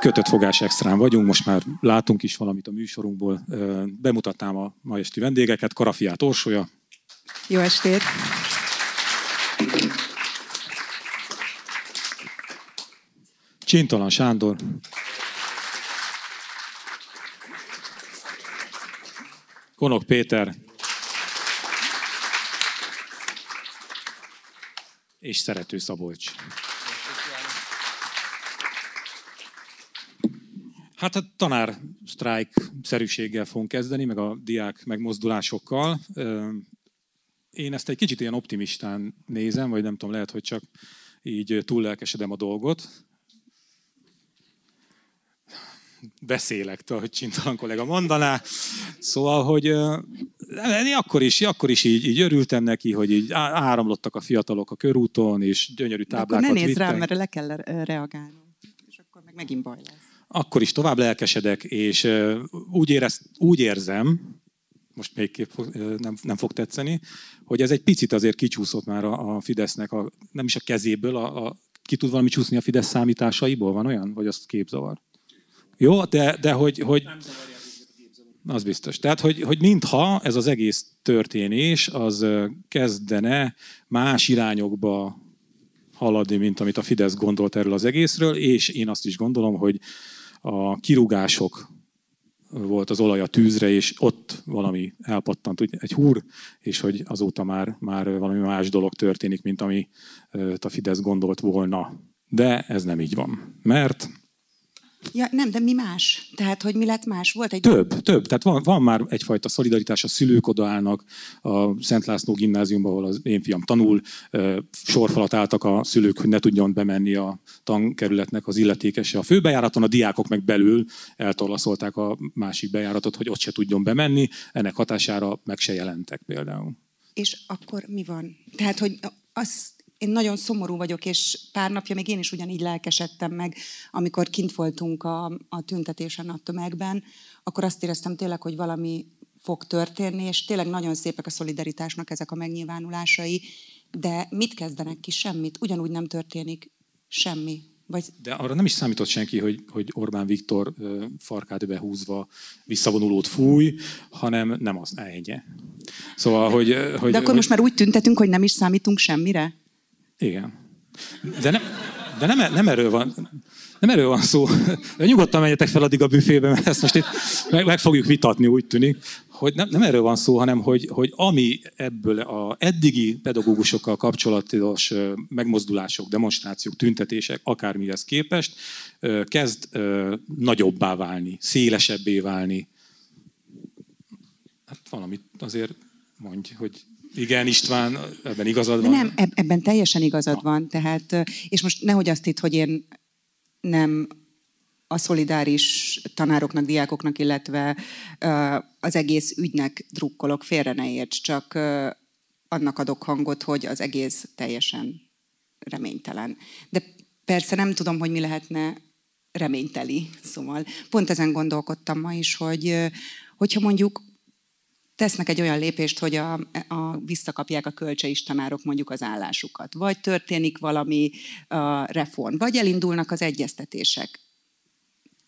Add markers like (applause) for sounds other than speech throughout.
kötött fogás extrán vagyunk, most már látunk is valamit a műsorunkból. Bemutatnám a ma esti vendégeket, Karafiát Orsolya. Jó estét! Csintalan Sándor. Konok Péter. És Szerető Szabolcs. Hát a tanár sztrájk szerűséggel fogunk kezdeni, meg a diák megmozdulásokkal. Én ezt egy kicsit ilyen optimistán nézem, vagy nem tudom, lehet, hogy csak így túl lelkesedem a dolgot. Beszélek, hogy Csintalan kollega mondaná. Szóval, hogy én akkor is, akkor is így, így örültem neki, hogy így áramlottak a fiatalok a körúton, és gyönyörű táblákat De akkor ne nézz rám, mert le kell reagálnom, és akkor meg megint baj lesz akkor is tovább lelkesedek, és úgy, érez, úgy érzem, most még nem, nem fog tetszeni, hogy ez egy picit azért kicsúszott már a, a Fidesznek, a, nem is a kezéből, a, a, ki tud valami csúszni a Fidesz számításaiból, van olyan? Vagy azt képzavar? Jó, de, de hogy... hogy az biztos. Tehát, hogy, hogy mintha ez az egész történés, az kezdene más irányokba haladni, mint amit a Fidesz gondolt erről az egészről, és én azt is gondolom, hogy a kirúgások volt az olaj a tűzre, és ott valami elpattant, egy húr, és hogy azóta már, már valami más dolog történik, mint ami a Fidesz gondolt volna. De ez nem így van. Mert Ja, nem, de mi más? Tehát, hogy mi lett más? Volt egy... Több, több. Tehát van, van már egyfajta szolidaritás, a szülők odaállnak a Szent László gimnáziumban, ahol az én fiam tanul, sorfalat álltak a szülők, hogy ne tudjon bemenni a tankerületnek az illetékese a főbejáraton, a diákok meg belül eltorlaszolták a másik bejáratot, hogy ott se tudjon bemenni, ennek hatására meg se jelentek például. És akkor mi van? Tehát, hogy az én nagyon szomorú vagyok, és pár napja még én is ugyanígy lelkesedtem meg, amikor kint voltunk a, a tüntetésen a tömegben, akkor azt éreztem tényleg, hogy valami fog történni, és tényleg nagyon szépek a szolidaritásnak ezek a megnyilvánulásai, de mit kezdenek ki? Semmit. Ugyanúgy nem történik semmi. Vagy... De arra nem is számított senki, hogy, hogy Orbán Viktor farkát behúzva visszavonulót fúj, hanem nem az, ennyi. Szóval, hogy, hogy, De akkor hogy... most már úgy tüntetünk, hogy nem is számítunk semmire? Igen. De nem, de nem, nem erről van. Nem erről van szó. Nyugodtan menjetek fel addig a büfébe, mert ezt most itt meg, meg fogjuk vitatni, úgy tűnik. Hogy nem, nem erről van szó, hanem hogy, hogy ami ebből a eddigi pedagógusokkal kapcsolatos megmozdulások, demonstrációk, tüntetések, akármihez képest, kezd nagyobbá válni, szélesebbé válni. Hát valamit azért mondj, hogy igen, István, ebben igazad van. Nem, ebben teljesen igazad ha. van. Tehát, és most nehogy azt itt, hogy én nem a szolidáris tanároknak, diákoknak, illetve az egész ügynek drukkolok, félre ne érts, csak annak adok hangot, hogy az egész teljesen reménytelen. De persze nem tudom, hogy mi lehetne reményteli. Szóval pont ezen gondolkodtam ma is, hogy hogyha mondjuk tesznek egy olyan lépést, hogy a, a, visszakapják a kölcseis tanárok mondjuk az állásukat, vagy történik valami a reform, vagy elindulnak az egyeztetések,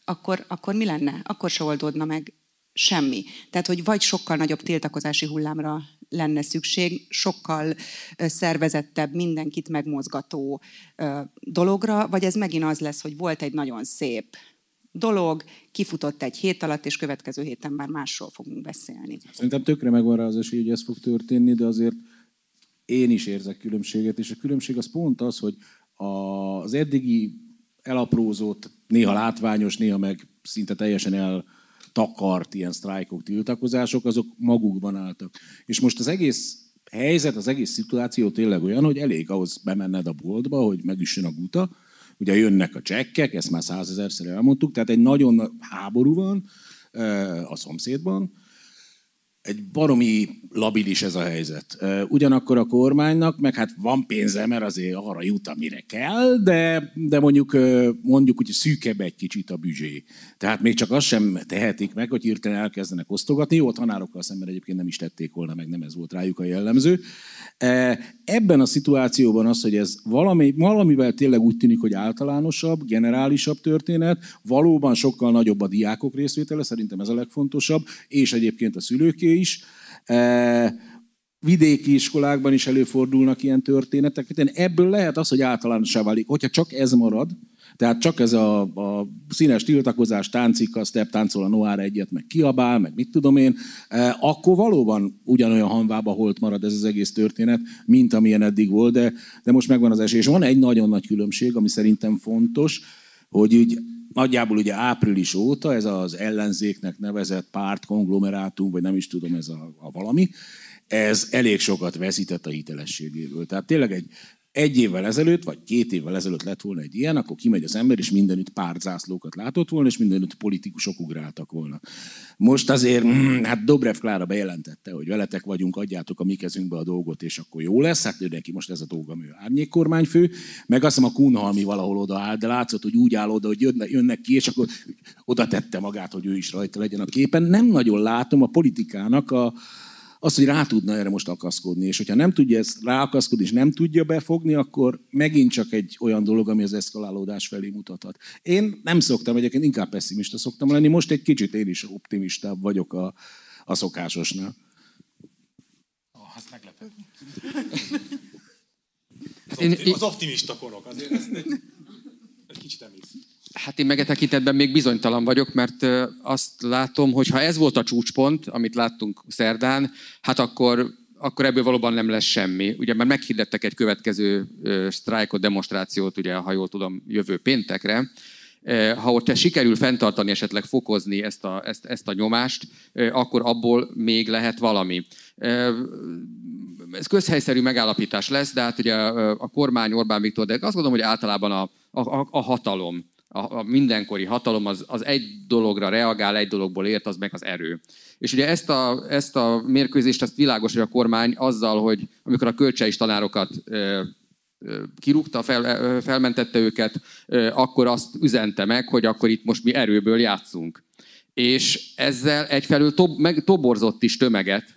akkor, akkor mi lenne? Akkor se oldódna meg semmi. Tehát, hogy vagy sokkal nagyobb tiltakozási hullámra lenne szükség, sokkal szervezettebb, mindenkit megmozgató dologra, vagy ez megint az lesz, hogy volt egy nagyon szép dolog, kifutott egy hét alatt, és következő héten már másról fogunk beszélni. Szerintem tökre megvan rá az esély, hogy ez fog történni, de azért én is érzek különbséget, és a különbség az pont az, hogy az eddigi elaprózott, néha látványos, néha meg szinte teljesen eltakart ilyen sztrájkok, tiltakozások, azok magukban álltak. És most az egész helyzet, az egész szituáció tényleg olyan, hogy elég ahhoz bemenned a boltba, hogy megüssön a guta, Ugye jönnek a csekkek, ezt már százezerszer elmondtuk, tehát egy nagyon háború van a szomszédban, egy baromi labilis ez a helyzet. Ugyanakkor a kormánynak, meg hát van pénze, mert azért arra jut, amire kell, de, de mondjuk, mondjuk hogy szűkebb egy kicsit a büdzsé. Tehát még csak azt sem tehetik meg, hogy hirtelen elkezdenek osztogatni. Jó, a tanárokkal szemben egyébként nem is tették volna, meg nem ez volt rájuk a jellemző. Ebben a szituációban az, hogy ez valami, valamivel tényleg úgy tűnik, hogy általánosabb, generálisabb történet, valóban sokkal nagyobb a diákok részvétele, szerintem ez a legfontosabb, és egyébként a szülőké is. Vidéki iskolákban is előfordulnak ilyen történetek. Ebből lehet az, hogy általánosá válik. Hogyha csak ez marad, tehát csak ez a, a színes tiltakozás, táncika, step táncol a Noár egyet, meg kiabál, meg mit tudom én, e, akkor valóban ugyanolyan hanvába holt marad ez az egész történet, mint amilyen eddig volt, de, de most megvan az esély. És van egy nagyon nagy különbség, ami szerintem fontos, hogy így nagyjából ugye április óta ez az ellenzéknek nevezett párt, konglomerátum, vagy nem is tudom, ez a, a valami, ez elég sokat veszített a hitelességéből. Tehát tényleg egy egy évvel ezelőtt, vagy két évvel ezelőtt lett volna egy ilyen, akkor kimegy az ember, és mindenütt pártzászlókat látott volna, és mindenütt politikusok ugráltak volna. Most azért, mm, hát Dobrev Klára bejelentette, hogy veletek vagyunk, adjátok a mi kezünkbe a dolgot, és akkor jó lesz. Hát ő neki most ez a dolga, ő árnyékkormányfő. Meg azt hiszem a Kunhalmi valahol oda áll, de látszott, hogy úgy áll oda, hogy jönnek, jönnek ki, és akkor oda tette magát, hogy ő is rajta legyen a képen. Nem nagyon látom a politikának a, az, hogy rá tudna erre most akaszkodni. És hogyha nem tudja ezt ráakaszkodni, és nem tudja befogni, akkor megint csak egy olyan dolog, ami az eszkalálódás felé mutathat. Én nem szoktam, egyébként inkább pessimista szoktam lenni, most egy kicsit én is optimistább vagyok a, a szokásosnál. Oh, az meglepő. Az, opti- az optimista korok, azért ezt egy, egy kicsit emész. Hát én meg tekintetben még bizonytalan vagyok, mert azt látom, hogy ha ez volt a csúcspont, amit láttunk szerdán, hát akkor, akkor ebből valóban nem lesz semmi. Ugye már meghirdettek egy következő sztrájkot, demonstrációt, ugye, ha jól tudom, jövő péntekre. Ha ott sikerül fenntartani, esetleg fokozni ezt a, ezt, ezt a nyomást, akkor abból még lehet valami ez közhelyszerű megállapítás lesz, de hát ugye a kormány Orbán Viktor, de azt gondolom, hogy általában a, a, a hatalom a, a mindenkori hatalom az, az egy dologra reagál, egy dologból ért, az meg az erő. És ugye ezt a, ezt a mérkőzést, ezt világos, hogy a kormány azzal, hogy amikor a kölcseis tanárokat ö, kirúgta, fel, felmentette őket, akkor azt üzente meg, hogy akkor itt most mi erőből játszunk. És ezzel egyfelől tob, meg, toborzott is tömeget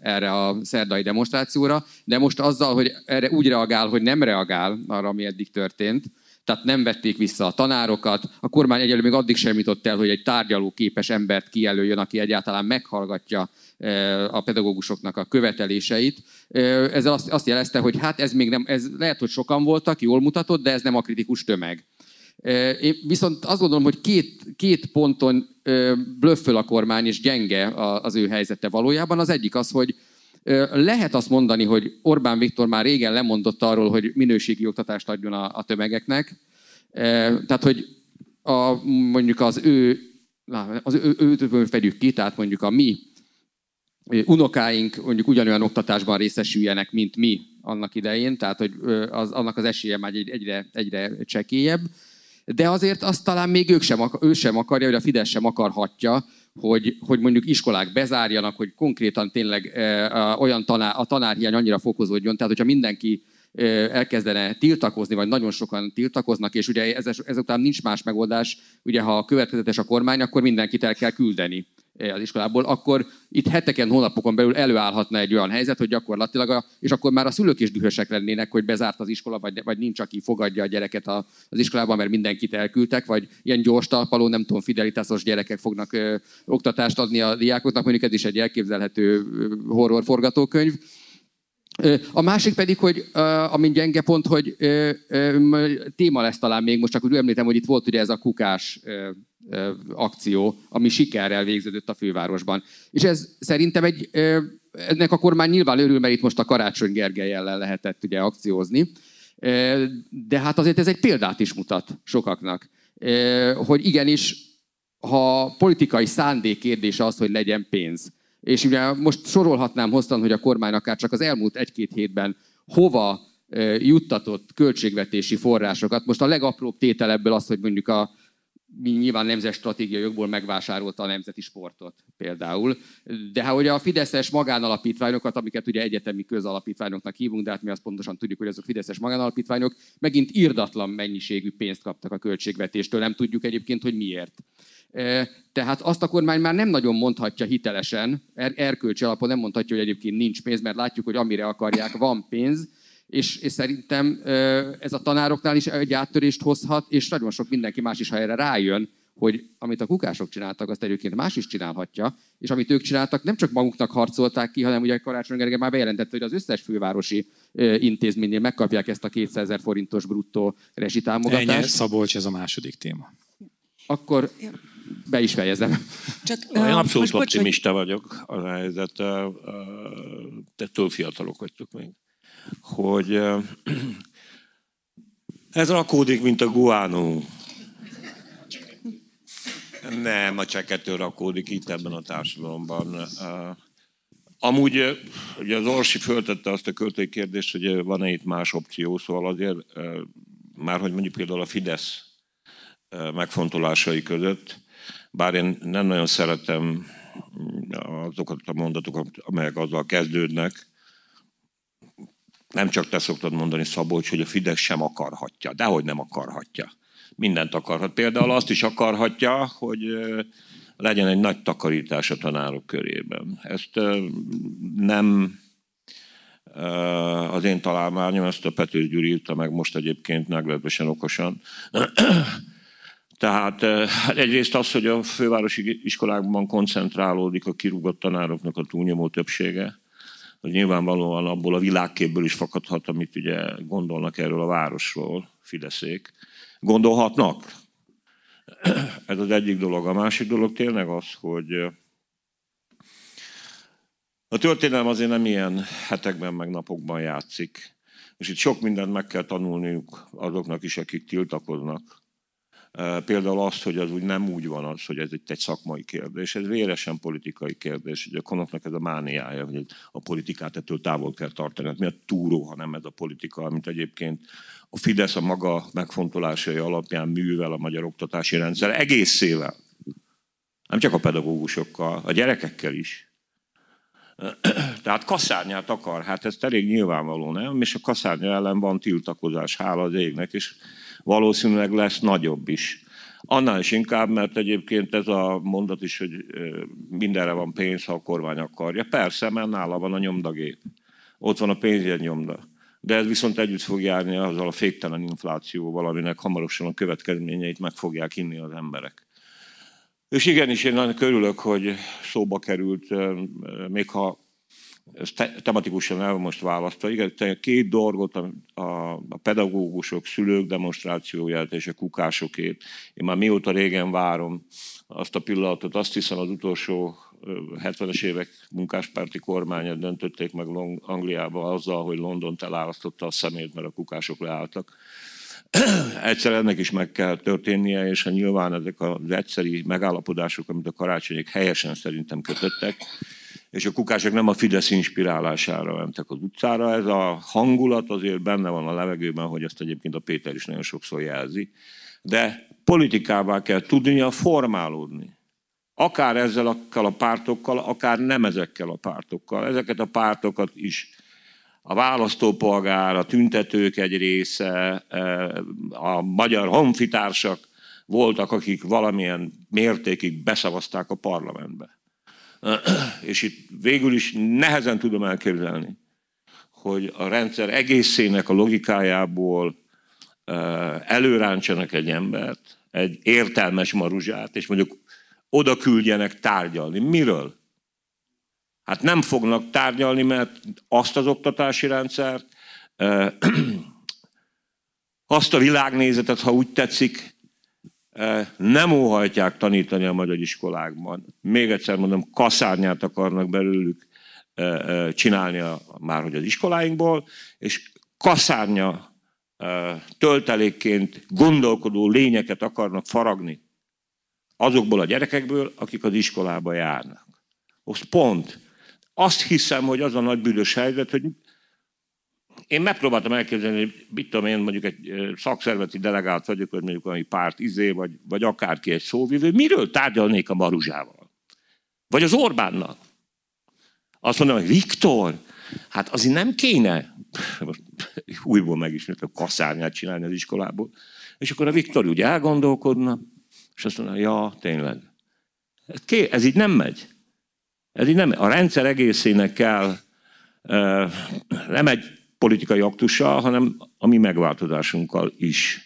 erre a szerdai demonstrációra, de most azzal, hogy erre úgy reagál, hogy nem reagál arra, ami eddig történt, tehát nem vették vissza a tanárokat. A kormány egyelőre még addig sem jutott el, hogy egy tárgyaló képes embert kijelöljön, aki egyáltalán meghallgatja eh, a pedagógusoknak a követeléseit. Eh, ez azt, azt jelezte, hogy hát ez még nem, ez lehet, hogy sokan voltak, jól mutatott, de ez nem a kritikus tömeg. Eh, én viszont azt gondolom, hogy két, két ponton blöfföl a kormány, és gyenge az ő helyzete valójában. Az egyik az, hogy lehet azt mondani, hogy Orbán Viktor már régen lemondott arról, hogy minőségi oktatást adjon a, tömegeknek. Tehát, hogy a, mondjuk az ő, az ő, őt fedjük ki, tehát mondjuk a mi unokáink mondjuk ugyanolyan oktatásban részesüljenek, mint mi annak idején, tehát hogy az, annak az esélye már egyre, egyre csekélyebb. De azért azt talán még ők sem, ő sem akarja, vagy a Fidesz sem akarhatja, hogy, hogy mondjuk iskolák bezárjanak, hogy konkrétan tényleg e, olyan tanár, a tanárhiány annyira fokozódjon, tehát hogyha mindenki elkezdene tiltakozni, vagy nagyon sokan tiltakoznak, és ugye ez, ezután nincs más megoldás, ugye ha következetes a kormány, akkor mindenkit el kell küldeni az iskolából, akkor itt heteken, hónapokon belül előállhatna egy olyan helyzet, hogy gyakorlatilag, a, és akkor már a szülők is dühösek lennének, hogy bezárt az iskola, vagy, vagy nincs, aki fogadja a gyereket a, az iskolában, mert mindenkit elküldtek, vagy ilyen gyors talpaló, nem tudom, fidelitásos gyerekek fognak ö, oktatást adni a diákoknak, mondjuk ez is egy elképzelhető horror forgatókönyv. A másik pedig, hogy amin gyenge pont, hogy téma lesz talán még, most csak úgy említem, hogy itt volt ugye ez a kukás akció, ami sikerrel végződött a fővárosban. És ez szerintem egy, ennek a kormány nyilván örül, mert itt most a Karácsony Gergely ellen lehetett ugye akciózni, de hát azért ez egy példát is mutat sokaknak, hogy igenis, ha politikai szándék kérdése az, hogy legyen pénz, és ugye most sorolhatnám hosszan, hogy a kormány akár csak az elmúlt egy-két hétben hova juttatott költségvetési forrásokat. Most a legapróbb tétel ebből az, hogy mondjuk a mi nyilván nemzet stratégiai jogból megvásárolta a nemzeti sportot például. De hát ugye a Fideszes magánalapítványokat, amiket ugye egyetemi közalapítványoknak hívunk, de hát mi azt pontosan tudjuk, hogy azok Fideszes magánalapítványok megint irdatlan mennyiségű pénzt kaptak a költségvetéstől, nem tudjuk egyébként, hogy miért. Tehát azt a kormány már nem nagyon mondhatja hitelesen, er, erkölcsi alapon nem mondhatja, hogy egyébként nincs pénz, mert látjuk, hogy amire akarják, van pénz, és, és szerintem ez a tanároknál is egy áttörést hozhat, és nagyon sok mindenki más is, ha erre rájön, hogy amit a kukások csináltak, azt egyébként más is csinálhatja, és amit ők csináltak, nem csak maguknak harcolták ki, hanem ugye Karácsony Gergely már bejelentette, hogy az összes fővárosi intézménynél megkapják ezt a 200 ezer forintos bruttó rezsitámogatást. Ennyi, Szabolcs, ez a második téma. Akkor be is fejezem. Csak, Én abszolút optimista bocs, vagyok a helyzet. Te túl fiatalok vagytok még hogy ez rakódik, mint a guánó. Nem, a csekető rakódik itt ebben a társadalomban. Amúgy ugye az Orsi föltette azt a költői kérdést, hogy van-e itt más opció, szóval azért már, hogy mondjuk például a Fidesz megfontolásai között, bár én nem nagyon szeretem azokat a mondatokat, amelyek azzal kezdődnek, nem csak te szoktad mondani, Szabolcs, hogy a Fidesz sem akarhatja. Dehogy nem akarhatja. Mindent akarhat. Például azt is akarhatja, hogy legyen egy nagy takarítás a tanárok körében. Ezt nem az én találmányom, ezt a Pető Gyuri írta meg most egyébként meglehetősen okosan. Tehát egyrészt az, hogy a fővárosi iskolákban koncentrálódik a kirúgott tanároknak a túlnyomó többsége, hogy nyilvánvalóan abból a világképből is fakadhat, amit ugye gondolnak erről a városról, Fideszék. Gondolhatnak. Ez az egyik dolog. A másik dolog tényleg az, hogy a történelem azért nem ilyen hetekben meg napokban játszik. És itt sok mindent meg kell tanulniuk azoknak is, akik tiltakoznak. Például azt, hogy az úgy nem úgy van az, hogy ez egy, egy szakmai kérdés, ez véresen politikai kérdés. Ugye a konoknak ez a mániája, hogy a politikát ettől távol kell tartani. Hát mi a túró, ha nem ez a politika, amit egyébként a Fidesz a maga megfontolásai alapján művel a magyar oktatási rendszer egészével. Nem csak a pedagógusokkal, a gyerekekkel is. Tehát kaszárnyát akar, hát ez elég nyilvánvaló, nem? És a kaszárnya ellen van tiltakozás, hála az égnek, és valószínűleg lesz nagyobb is. Annál is inkább, mert egyébként ez a mondat is, hogy mindenre van pénz, ha a kormány akarja. Persze, mert nála van a nyomdagép. Ott van a pénzjegy nyomda. De ez viszont együtt fog járni azzal a féktelen inflációval, aminek hamarosan a következményeit meg fogják inni az emberek. És igenis, én nagyon körülök, hogy szóba került, még ha ez te, tematikusan el most választva. Igen, két dolgot, a, a, a pedagógusok, szülők demonstrációját és a kukásokét. Én már mióta régen várom azt a pillanatot, azt hiszem az utolsó 70-es évek munkáspárti kormánya döntötték meg Angliába azzal, hogy London elárasztotta a szemét, mert a kukások leálltak. (clears throat) Egyszer ennek is meg kell történnie, és ha nyilván ezek az egyszeri megállapodások, amit a karácsonyék helyesen szerintem kötöttek, és a kukások nem a Fidesz inspirálására mentek az utcára. Ez a hangulat azért benne van a levegőben, hogy ezt egyébként a Péter is nagyon sokszor jelzi. De politikává kell tudnia formálódni. Akár ezzel a pártokkal, akár nem ezekkel a pártokkal. Ezeket a pártokat is a választópolgár, a tüntetők egy része, eh, a magyar honfitársak voltak, akik valamilyen mértékig beszavazták a parlamentbe. (clears throat) És itt végül is nehezen tudom elképzelni, hogy a rendszer egészének a logikájából előráncsanak egy embert, egy értelmes maruzsát, és mondjuk oda küldjenek tárgyalni. Miről? Hát nem fognak tárgyalni, mert azt az oktatási rendszert, (clears throat) azt a világnézetet, ha úgy tetszik, nem óhajtják tanítani a magyar iskolákban. Még egyszer mondom, kaszárnyát akarnak belőlük csinálni a, már hogy az iskoláinkból, és kaszárnya töltelékként gondolkodó lényeket akarnak faragni azokból a gyerekekből, akik az iskolába járnak. Most pont. Azt hiszem, hogy az a nagy büdös helyzet, hogy én megpróbáltam elképzelni, hogy mit tudom én, mondjuk egy szakszervezeti delegált vagyok, vagy mondjuk valami párt izé, vagy, vagy akárki egy szóvivő, miről tárgyalnék a Maruzsával? Vagy az Orbánnal? Azt mondom, hogy Viktor, hát azért nem kéne újból megismétlem kaszárnyát csinálni az iskolából. És akkor a Viktor úgy elgondolkodna, és azt mondja, ja, tényleg. Ez így nem megy. Ez így nem A rendszer egészének kell, nem egy politikai aktussal, hanem a mi megváltozásunkkal is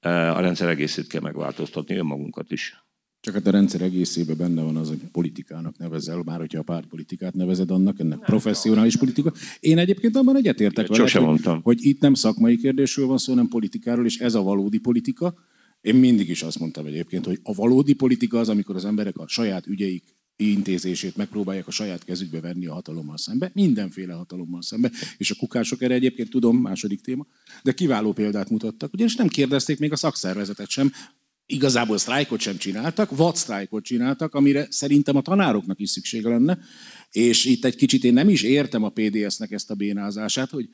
a rendszer egészét kell megváltoztatni, önmagunkat is. Csak hát a rendszer egészében benne van az, hogy politikának nevezel, már hogyha a pártpolitikát nevezed annak, ennek professzionális politika. Én egyébként abban egyetértek vele, hogy, mondtam. hogy itt nem szakmai kérdésről van szó, hanem politikáról, és ez a valódi politika. Én mindig is azt mondtam egyébként, hogy a valódi politika az, amikor az emberek a saját ügyeik intézését megpróbálják a saját kezükbe venni a hatalommal szembe, mindenféle hatalommal szembe, és a kukások erre egyébként tudom, második téma, de kiváló példát mutattak, ugyanis nem kérdezték még a szakszervezetet sem, igazából sztrájkot sem csináltak, vad sztrájkot csináltak, amire szerintem a tanároknak is szüksége lenne, és itt egy kicsit én nem is értem a PDS-nek ezt a bénázását, hogy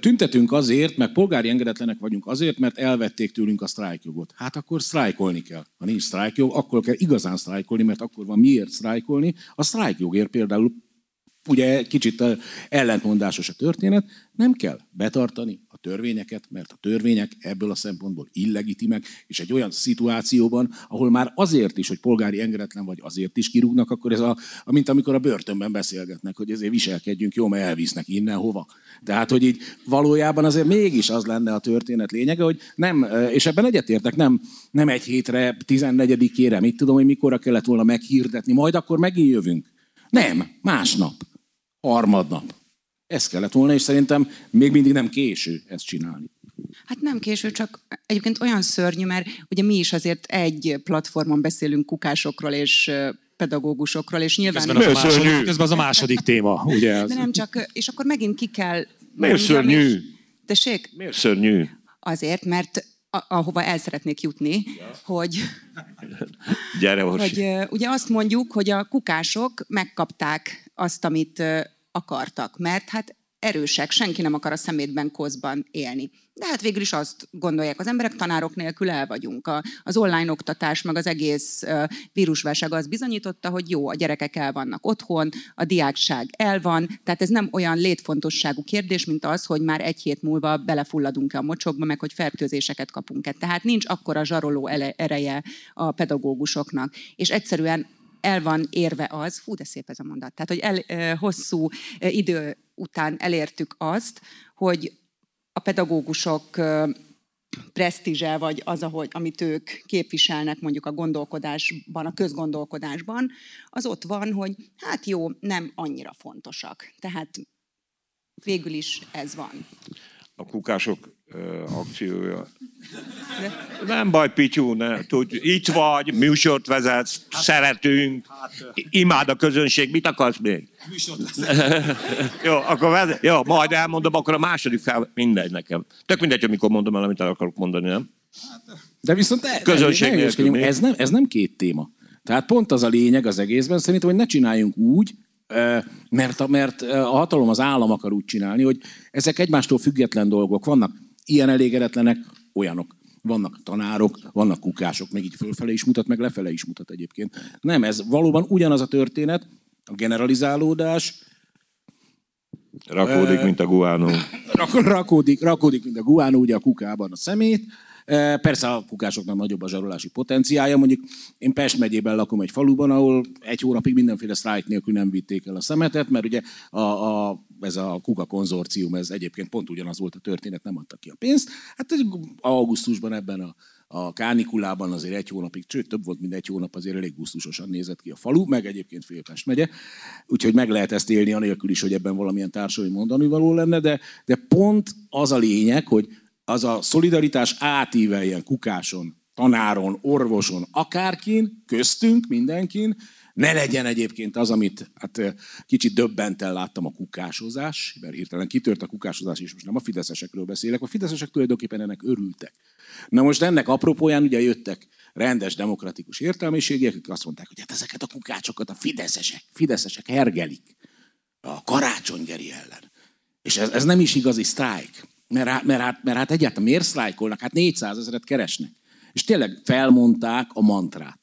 tüntetünk azért, meg polgári engedetlenek vagyunk azért, mert elvették tőlünk a sztrájkjogot. Hát akkor sztrájkolni kell. Ha nincs sztrájkjog, akkor kell igazán sztrájkolni, mert akkor van miért sztrájkolni. A sztrájkjogért például ugye kicsit ellentmondásos a történet, nem kell betartani törvényeket, mert a törvények ebből a szempontból illegitimek, és egy olyan szituációban, ahol már azért is, hogy polgári engedetlen vagy, azért is kirúgnak, akkor ez a, mint amikor a börtönben beszélgetnek, hogy ezért viselkedjünk jó, mert elvisznek innen hova. Tehát, hogy így valójában azért mégis az lenne a történet lényege, hogy nem, és ebben egyetértek, nem, nem egy hétre, 14-ére, mit tudom, hogy mikorra kellett volna meghirdetni, majd akkor megint jövünk. Nem, másnap harmadnap. Ez kellett volna, és szerintem még mindig nem késő ezt csinálni. Hát nem késő, csak egyébként olyan szörnyű, mert ugye mi is azért egy platformon beszélünk kukásokról és pedagógusokról, és nyilván... Közben az, a második, közben az a második téma, ugye? De nem csak, és akkor megint ki kell... Miért szörnyű? Tessék? Miért szörnyű? Azért, mert ahova el szeretnék jutni, ja. hogy, Gyere, hogy ugye azt mondjuk, hogy a kukások megkapták azt, amit akartak, mert hát erősek, senki nem akar a szemétben kozban élni. De hát végül is azt gondolják, az emberek tanárok nélkül el vagyunk. A, az online oktatás, meg az egész uh, vírusválság az bizonyította, hogy jó, a gyerekek el vannak otthon, a diákság el van, tehát ez nem olyan létfontosságú kérdés, mint az, hogy már egy hét múlva belefulladunk-e a mocsokba, meg hogy fertőzéseket kapunk-e. Tehát nincs akkora zsaroló ereje a pedagógusoknak. És egyszerűen el van érve az, fú, de szép ez a mondat, tehát, hogy el, hosszú idő után elértük azt, hogy a pedagógusok presztízse, vagy az, ahogy, amit ők képviselnek mondjuk a gondolkodásban, a közgondolkodásban, az ott van, hogy hát jó, nem annyira fontosak. Tehát végül is ez van. A kukások akciója. Nem baj, Pityú, ne, tudj, itt vagy, műsort vezetsz, hát, szeretünk, hát, imád a közönség, mit akarsz még? (laughs) jó, akkor vezet, jó, majd elmondom, akkor a második fel, mindegy nekem. Tök mindegy, amikor mondom el, amit el akarok mondani, nem? De viszont e, közönség ne, ne, ez, nem, ez nem két téma. Tehát pont az a lényeg az egészben, szerintem, hogy ne csináljunk úgy, mert a, mert a hatalom, az állam akar úgy csinálni, hogy ezek egymástól független dolgok vannak ilyen elégedetlenek, olyanok. Vannak tanárok, vannak kukások, meg így fölfele is mutat, meg lefele is mutat egyébként. Nem, ez valóban ugyanaz a történet, a generalizálódás. Rakódik, mint a guánó. Rakódik, rakódik, mint a guánó, ugye a kukában a szemét. Persze a kukásoknak nagyobb a zsarolási potenciája. Mondjuk én Pest megyében lakom egy faluban, ahol egy hónapig mindenféle sztrájk nélkül nem vitték el a szemetet, mert ugye a, a, ez a kuka konzorcium, ez egyébként pont ugyanaz volt a történet, nem adta ki a pénzt. Hát augusztusban ebben a, a kánikulában azért egy hónapig, sőt több volt, mint egy hónap, azért elég gusztusosan nézett ki a falu, meg egyébként Félpest megye. Úgyhogy meg lehet ezt élni anélkül is, hogy ebben valamilyen társadalmi mondani való lenne, de, de pont az a lényeg, hogy az a szolidaritás átíveljen kukáson, tanáron, orvoson, akárkin, köztünk, mindenkin, ne legyen egyébként az, amit hát kicsit döbbenten láttam a kukásozás, mert hirtelen kitört a kukásozás, és most nem a fideszesekről beszélek, a fideszesek tulajdonképpen ennek örültek. Na most ennek apropóján ugye jöttek rendes demokratikus értelmiségiek, akik azt mondták, hogy hát ezeket a kukácsokat a fideszesek, fideszesek hergelik a karácsonygeri ellen. És ez, ez nem is igazi sztrájk. Mert, hát- mert, hát, mert hát egyáltalán miért sztrájkolnak? Hát 400 ezeret keresnek. És tényleg felmondták a mantrát.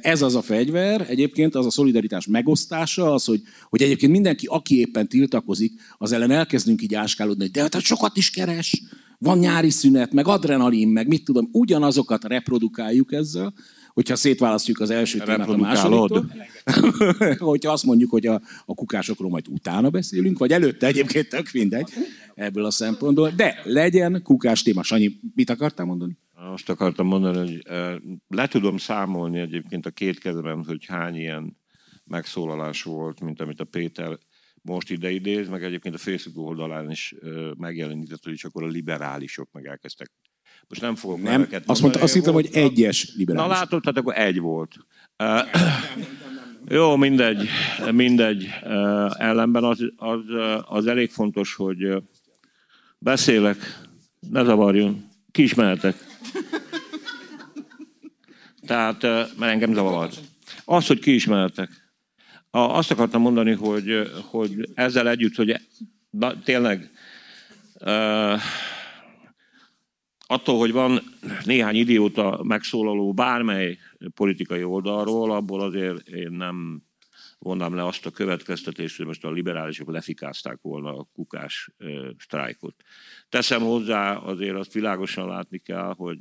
Ez az a fegyver, egyébként az a szolidaritás megosztása, az, hogy, hogy egyébként mindenki, aki éppen tiltakozik, az ellen elkezdünk így áskálódni, hogy de hát sokat is keres, van nyári szünet, meg adrenalin, meg mit tudom, ugyanazokat reprodukáljuk ezzel, hogyha szétválasztjuk az első témát a másodiktól, (laughs) hogyha azt mondjuk, hogy a, a kukásokról majd utána beszélünk, vagy előtte egyébként tök mindegy ebből a szempontból, de legyen kukás téma. Sanyi, mit akartál mondani? Azt akartam mondani, hogy le tudom számolni egyébként a két kezemben, hogy hány ilyen megszólalás volt, mint amit a Péter most ide idéz, meg egyébként a Facebook oldalán is megjelenített, hogy csak akkor a liberálisok meg elkezdtek. Most nem fogok nem, azt, mondta, azt hittem, hogy egyes liberális. Na látod, tehát akkor egy volt. Uh, jó, mindegy, mindegy. Ellenben az, az, az elég fontos, hogy beszélek, ne zavarjon, ki. Tehát, mert engem zavart. Az, hogy ki. Azt akartam mondani, hogy, hogy ezzel együtt, hogy na, tényleg uh, attól, hogy van néhány idióta megszólaló bármely politikai oldalról, abból azért én nem vonnám le azt a következtetést, hogy most a liberálisok lefikázták volna a kukás sztrájkot. Teszem hozzá, azért azt világosan látni kell, hogy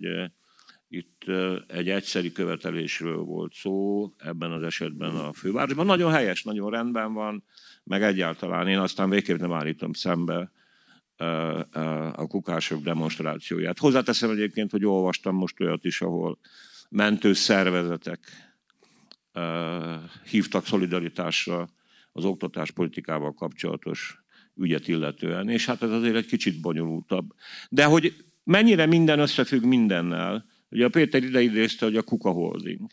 itt egy egyszeri követelésről volt szó, ebben az esetben a fővárosban. Nagyon helyes, nagyon rendben van, meg egyáltalán én aztán végképp nem állítom szembe a kukások demonstrációját. Hozzáteszem egyébként, hogy olvastam most olyat is, ahol mentő szervezetek hívtak szolidaritásra az oktatáspolitikával kapcsolatos ügyet illetően, és hát ez azért egy kicsit bonyolultabb. De hogy mennyire minden összefügg mindennel, ugye a Péter ide idézte, hogy a Kuka Holding.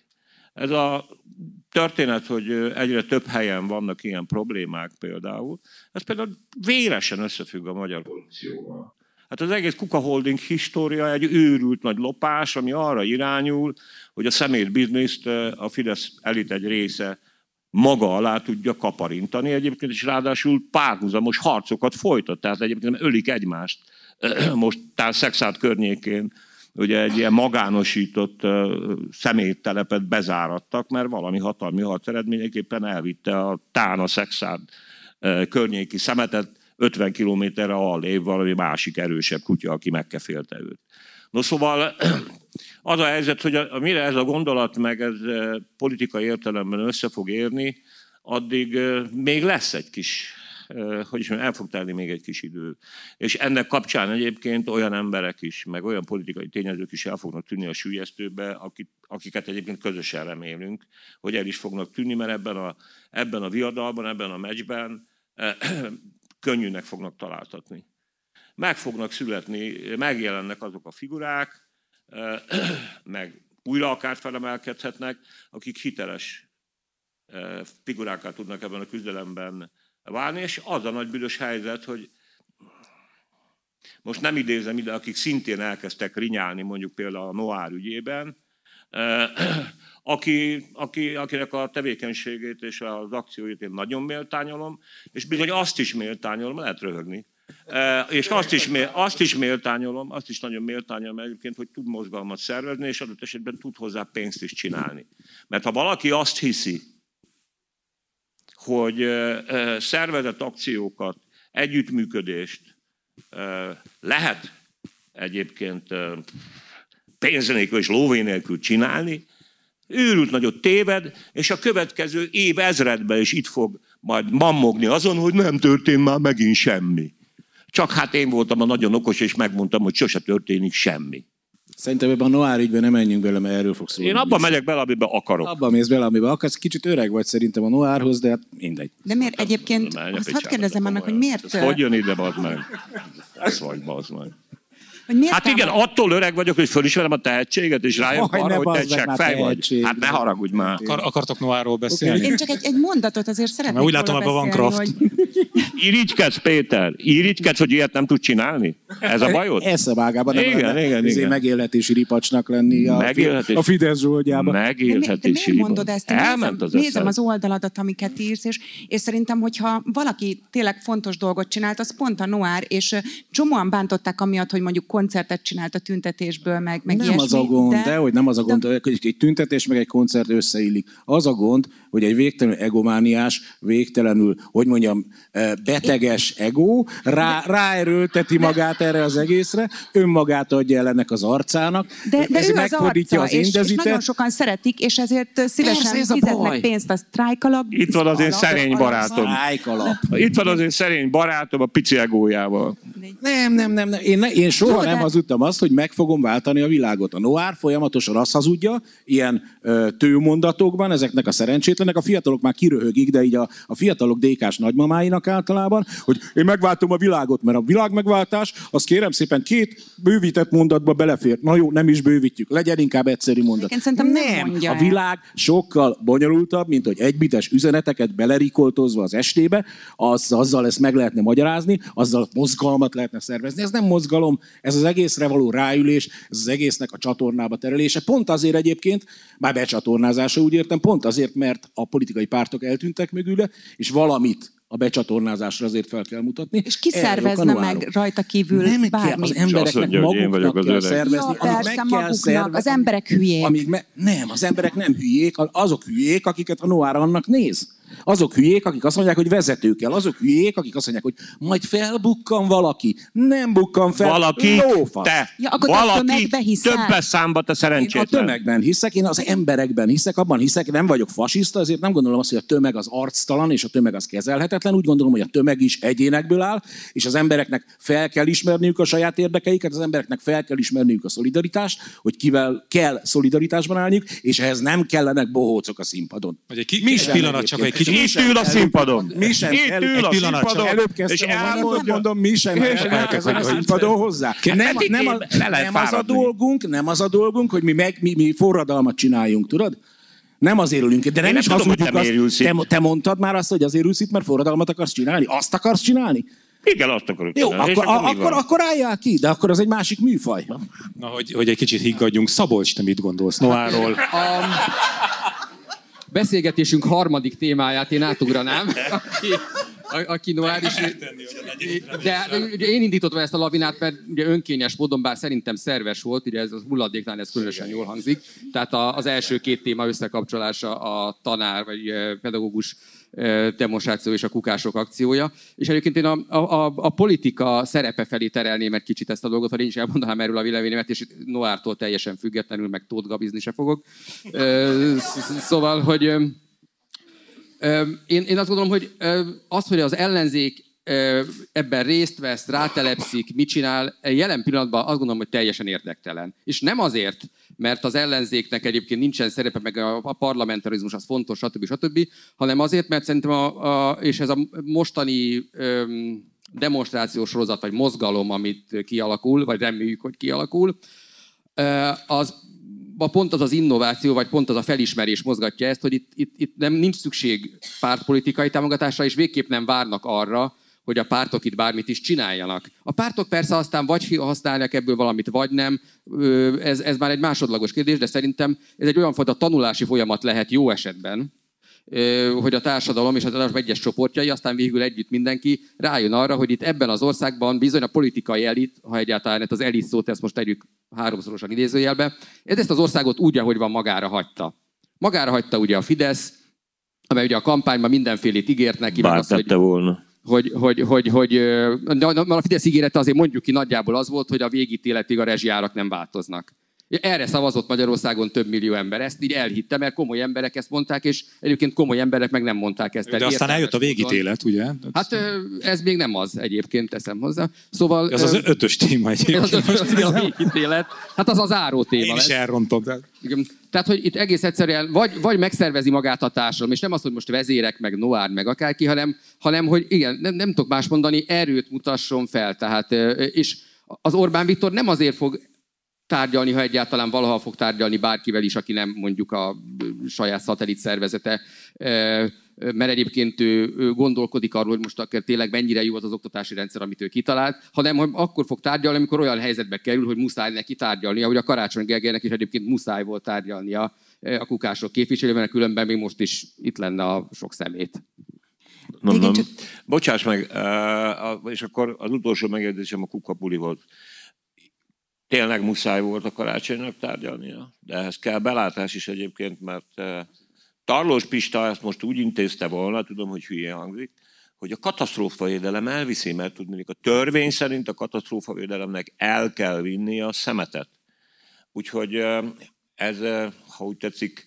Ez a történet, hogy egyre több helyen vannak ilyen problémák például, ez például véresen összefügg a magyar korrupcióval. Hát az egész Kuka Holding história egy őrült nagy lopás, ami arra irányul, hogy a szemét bizniszt a Fidesz elit egy része maga alá tudja kaparintani egyébként, és ráadásul párhuzamos harcokat folytat, tehát egyébként nem ölik egymást. Most tár Szexát környékén ugye egy ilyen magánosított szeméttelepet bezárattak, mert valami hatalmi harc eredményeképpen elvitte a Tána Szexád környéki szemetet 50 kilométerre allév valami másik erősebb kutya, aki megkefélte őt. No szóval (clears throat) az a helyzet, hogy a, mire ez a gondolat meg ez politikai értelemben össze fog érni, addig még lesz egy kis hogy is el fog telni még egy kis idő. És ennek kapcsán egyébként olyan emberek is, meg olyan politikai tényezők is el fognak tűnni a sülyeztőbe, akik, akiket egyébként közösen remélünk, hogy el is fognak tűnni, mert ebben a, ebben a viadalban, ebben a meccsben (clears throat) könnyűnek fognak találtatni. Meg fognak születni, megjelennek azok a figurák, (clears throat) meg újra akár felemelkedhetnek, akik hiteles figurákat tudnak ebben a küzdelemben válni, és az a nagy büdös helyzet, hogy most nem idézem ide, akik szintén elkezdtek rinyálni, mondjuk például a Noár ügyében, (clears throat) aki, aki, akinek a tevékenységét és az akcióit én nagyon méltányolom, és bizony azt is méltányolom, lehet röhögni, és azt is, azt is méltányolom, azt is nagyon méltányolom egyébként, hogy tud mozgalmat szervezni, és adott esetben tud hozzá pénzt is csinálni. Mert ha valaki azt hiszi, hogy szervezett akciókat, együttműködést lehet egyébként pénz nélkül és lóvé nélkül csinálni, őrült nagyot téved, és a következő év ezredben is itt fog majd mammogni azon, hogy nem történt már megint semmi. Csak hát én voltam a nagyon okos, és megmondtam, hogy sose történik semmi. Szerintem ebben a Noár ügyben nem menjünk bele, mert erről fog szólni. Én abban megyek bele, amiben akarok. Abban mész bele, amiben akarsz. Kicsit öreg vagy szerintem a Noárhoz, de hát mindegy. De miért egyébként, azt hadd kérdezem meg, hogy miért... Ez hogy jön ide, bazd meg? Ez vagy, bazd meg. Hogy miért Hát igen, támad- attól öreg vagyok, hogy fölismerem a tehetséget, és rájövök arra, hogy te bazd egy meg már fej vagy. tehetség. Hát ne haragudj már. Akar, akartok Noárról beszélni? Én csak egy, egy mondatot azért szeretnék Mert úgy látom, abban van Kraft. Hogy... (laughs) Irigykedsz, Péter. Irigykedsz, hogy ilyet nem tud csinálni? Ez a bajod? (laughs) Eszem ágában nem Igen, lenne igen, izé igen. megélhetési ripacsnak lenni a, Megélhetés. a Fidesz zsoldjában. Megélhetési miért mondod ezt? Én Elment nézem, az nézem az oldaladat, amiket írsz, és, és szerintem, hogyha valaki tényleg fontos dolgot csinált, az pont a Noár, és csomóan bántották amiatt, hogy mondjuk koncertet csinált a tüntetésből, meg, meg nem ilyesmi, az a gond, de, de hogy nem az a gond, hogy egy tüntetés meg egy koncert összeillik. Az a gond, hogy egy végtelenül egomániás, végtelenül, hogy mondjam, eh, beteges ego rá, ráerőlteti magát erre az egészre, önmagát adja el ennek az arcának. De, de ez ő az megfordítja arca, az és, és indezitet. nagyon sokan szeretik, és ezért ö, szívesen Persze, ez fizetnek baj. pénzt a sztrájk alap. Itt van az én szerény barátom. Itt van az én szerény barátom a pici egójával. Nem, nem, nem, nem. Én, ne, én soha Jó, de- nem hazudtam azt, hogy meg fogom váltani a világot. A Noár folyamatosan azt hazudja, ilyen ö, tőmondatokban, ezeknek a szerencsétlenek, a fiatalok már kiröhögik, de így a, a fiatalok dékás nagymamáinak általában, hogy én megváltom a világot, mert a világ megváltás, az kérem szépen két bővített mondatba belefér. Na jó, nem is bővítjük, legyen inkább egyszerű mondat. Szerintem nem mondja a világ sokkal bonyolultabb, mint hogy egybites üzeneteket belerikoltozva az estébe, az, azzal ezt meg lehetne magyarázni, azzal mozgalmat lehetne szervezni. Ez nem mozgalom, ez az egészre való ráülés, ez az egésznek a csatornába terelése. Pont azért egyébként, már becsatornázása úgy értem, pont azért, mert a politikai pártok eltűntek mögüle, és valamit a becsatornázásra azért fel kell mutatni. És ki szervezne meg rajta kívül nem kell, bármit? az És embereknek mondja, maguknak az kell öreg. szervezni, Ja, persze, meg kell maguknak, szervezni, az emberek hülyék. Amíg me- nem, az emberek nem hülyék, azok hülyék, akiket a Noár annak néz. Azok hülyék, akik azt mondják, hogy vezető kell. Azok hülyék, akik azt mondják, hogy majd felbukkan valaki. Nem bukkan fel. Valaki, lófasz. te, Ja, akkor valaki, többes számba te Én a szerencsétlen. tömegben hiszek, én az emberekben hiszek, abban hiszek, nem vagyok fasiszta, ezért nem gondolom azt, hogy a tömeg az arctalan, és a tömeg az kezelhetetlen. Úgy gondolom, hogy a tömeg is egyénekből áll, és az embereknek fel kell ismerniük a saját érdekeiket, az embereknek fel kell ismerniük a szolidaritást, hogy kivel kell szolidaritásban állniuk, és ehhez nem kellenek bohócok a színpadon. Vagy egy, ki, Mi sem pillanat, csak egy kicsit. Itt ül a színpadon. Mi sem Itt ül a színpadon, Előbb és kezdtem mondatot, elmondja. mondom, mi sem elkezdtek a színpadon hozzá. Nem, nem, a, nem az a dolgunk, nem az a dolgunk, hogy mi, meg, mi, mi forradalmat csináljunk, tudod? Nem azért ülünk, de nem nem is tudom, hogy hazudjuk te azt. Te, te mondtad már azt, hogy azért ülsz itt, mert forradalmat akarsz csinálni? Azt akarsz csinálni? Igen, azt akarok Jó, csinálni, és akkor, akkor, van? akkor álljál ki, de akkor az egy másik műfaj. Na, hogy, hogy egy kicsit higgadjunk. Szabolcs, te mit gondolsz Noárról? A beszélgetésünk harmadik témáját én átugranám, (laughs) aki, a- aki Noár is. De ugye én indítottam ezt a lavinát, mert ugye önkényes módon, bár szerintem szerves volt, ugye ez a hulladéknál ez különösen jól hangzik. Tehát a, az első két téma összekapcsolása a tanár vagy pedagógus demonstráció és a kukások akciója. És egyébként én a, a, a, politika szerepe felé terelném egy kicsit ezt a dolgot, én is elmondanám erről a véleményemet, és Noártól teljesen függetlenül meg Tóth Gabizni se fogok. Szóval, hogy én, én azt gondolom, hogy az, hogy az ellenzék ebben részt vesz, rátelepszik, mit csinál, jelen pillanatban azt gondolom, hogy teljesen érdektelen. És nem azért, mert az ellenzéknek egyébként nincsen szerepe, meg a, parlamentarizmus az fontos, stb. stb., hanem azért, mert szerintem, a, a, és ez a mostani öm, demonstrációs sorozat, vagy mozgalom, amit kialakul, vagy reméljük, hogy kialakul, az pont az az innováció, vagy pont az a felismerés mozgatja ezt, hogy itt, itt, itt nem nincs szükség pártpolitikai támogatásra, és végképp nem várnak arra, hogy a pártok itt bármit is csináljanak. A pártok persze aztán vagy használják ebből valamit, vagy nem, ez, ez már egy másodlagos kérdés, de szerintem ez egy olyan fajta tanulási folyamat lehet jó esetben, hogy a társadalom és a társadalom egyes csoportjai, aztán végül együtt mindenki rájön arra, hogy itt ebben az országban bizony a politikai elit, ha egyáltalán az elit szót ezt most tegyük háromszorosan idézőjelbe, ez ezt az országot úgy, ahogy van, magára hagyta. Magára hagyta ugye a Fidesz, amely ugye a kampányban mindenfélét ígért neki, meg Bár azt, hogy tette volna. Hogy, hogy, hogy, hogy na- a Fidesz ígérete azért mondjuk ki nagyjából az volt, hogy a végítéletig a rezsijárak nem változnak. Erre szavazott Magyarországon több millió ember. Ezt így elhitte, mert komoly emberek ezt mondták, és egyébként komoly emberek meg nem mondták ezt. De aztán eljött a végítélet, ugye? Hát ez még nem az egyébként, teszem hozzá. Szóval... Ez az ötös téma (laughs) ez egyébként. az, az, a végítélet. Hát az az áró téma Én is elrontom. Tehát, hogy itt egész egyszerűen vagy, vagy megszervezi magát a társadalom, és nem az, hogy most vezérek, meg Noár, meg akárki, hanem, hanem hogy igen, nem, nem tudok más mondani, erőt mutasson fel. Tehát, és Az Orbán Viktor nem azért fog tárgyalni, ha egyáltalán valaha fog tárgyalni bárkivel is, aki nem mondjuk a saját szatellit szervezete, mert egyébként ő, gondolkodik arról, hogy most akkor tényleg mennyire jó az az oktatási rendszer, amit ő kitalált, hanem hogy akkor fog tárgyalni, amikor olyan helyzetbe kerül, hogy muszáj neki tárgyalni, ahogy a Karácsony Gergelynek is egyébként muszáj volt tárgyalnia a kukások képviselővel, mert különben még most is itt lenne a sok szemét. Mondom, csak... Bocsáss meg, és akkor az utolsó megjegyzésem a kukapuli volt. Tényleg muszáj volt a karácsonynak tárgyalnia, de ehhez kell belátás is egyébként, mert Tarlós Pista ezt most úgy intézte volna, tudom, hogy hülye hangzik, hogy a katasztrófavédelem elviszi, mert tudni, a törvény szerint a katasztrófavédelemnek el kell vinni a szemetet. Úgyhogy ez, ha úgy tetszik,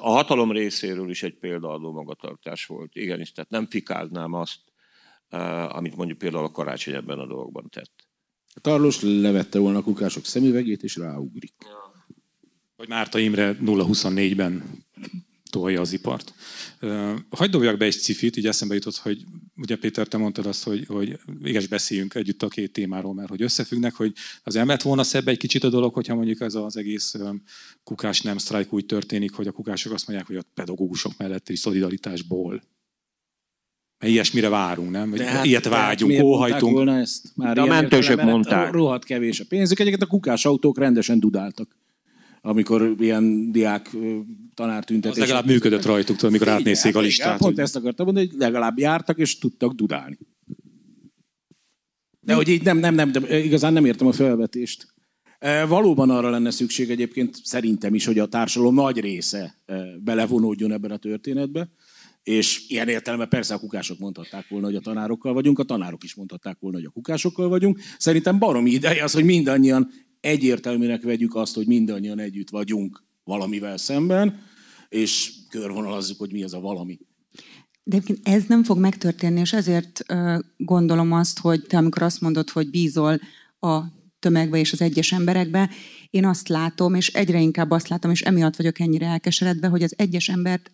a hatalom részéről is egy példaadó magatartás volt. Igenis, tehát nem fikáznám azt, amit mondjuk például a karácsony ebben a dologban tett. A Tarlós levette volna a kukások szemüvegét, és ráugrik. Vagy Márta Imre 0-24-ben tolja az ipart. Hagyd dobjak be egy cifit, így eszembe jutott, hogy ugye Péter, te mondtad azt, hogy, hogy igenis beszéljünk együtt a két témáról, mert hogy összefüggnek, hogy az elmet volna szebb egy kicsit a dolog, hogyha mondjuk ez az egész kukás nem sztrájk úgy történik, hogy a kukások azt mondják, hogy a pedagógusok melletti szolidaritásból mert ilyesmire várunk, nem? Vagy hát, ilyet vágyunk, óhajtunk. Volna ezt? Már De a mentősök mondták. Rohadt kevés a pénzük. Egyébként a kukás autók rendesen dudáltak amikor ilyen diák tanártüntetés. Az legalább működött rajtuk, tudod, amikor átnézték a listát. Igen, pont hogy... ezt akartam mondani, hogy legalább jártak és tudtak dudálni. De hogy így nem, nem, nem, de igazán nem értem a felvetést. Valóban arra lenne szükség egyébként szerintem is, hogy a társadalom nagy része belevonódjon ebben a történetbe. És ilyen értelemben persze a kukások mondhatták volna, hogy a tanárokkal vagyunk, a tanárok is mondhatták volna, hogy a kukásokkal vagyunk. Szerintem baromi ideje az, hogy mindannyian egyértelműnek vegyük azt, hogy mindannyian együtt vagyunk valamivel szemben, és körvonalazzuk, hogy mi az a valami. De ez nem fog megtörténni, és ezért gondolom azt, hogy te amikor azt mondod, hogy bízol a tömegbe és az egyes emberekbe, én azt látom, és egyre inkább azt látom, és emiatt vagyok ennyire elkeseredve, hogy az egyes embert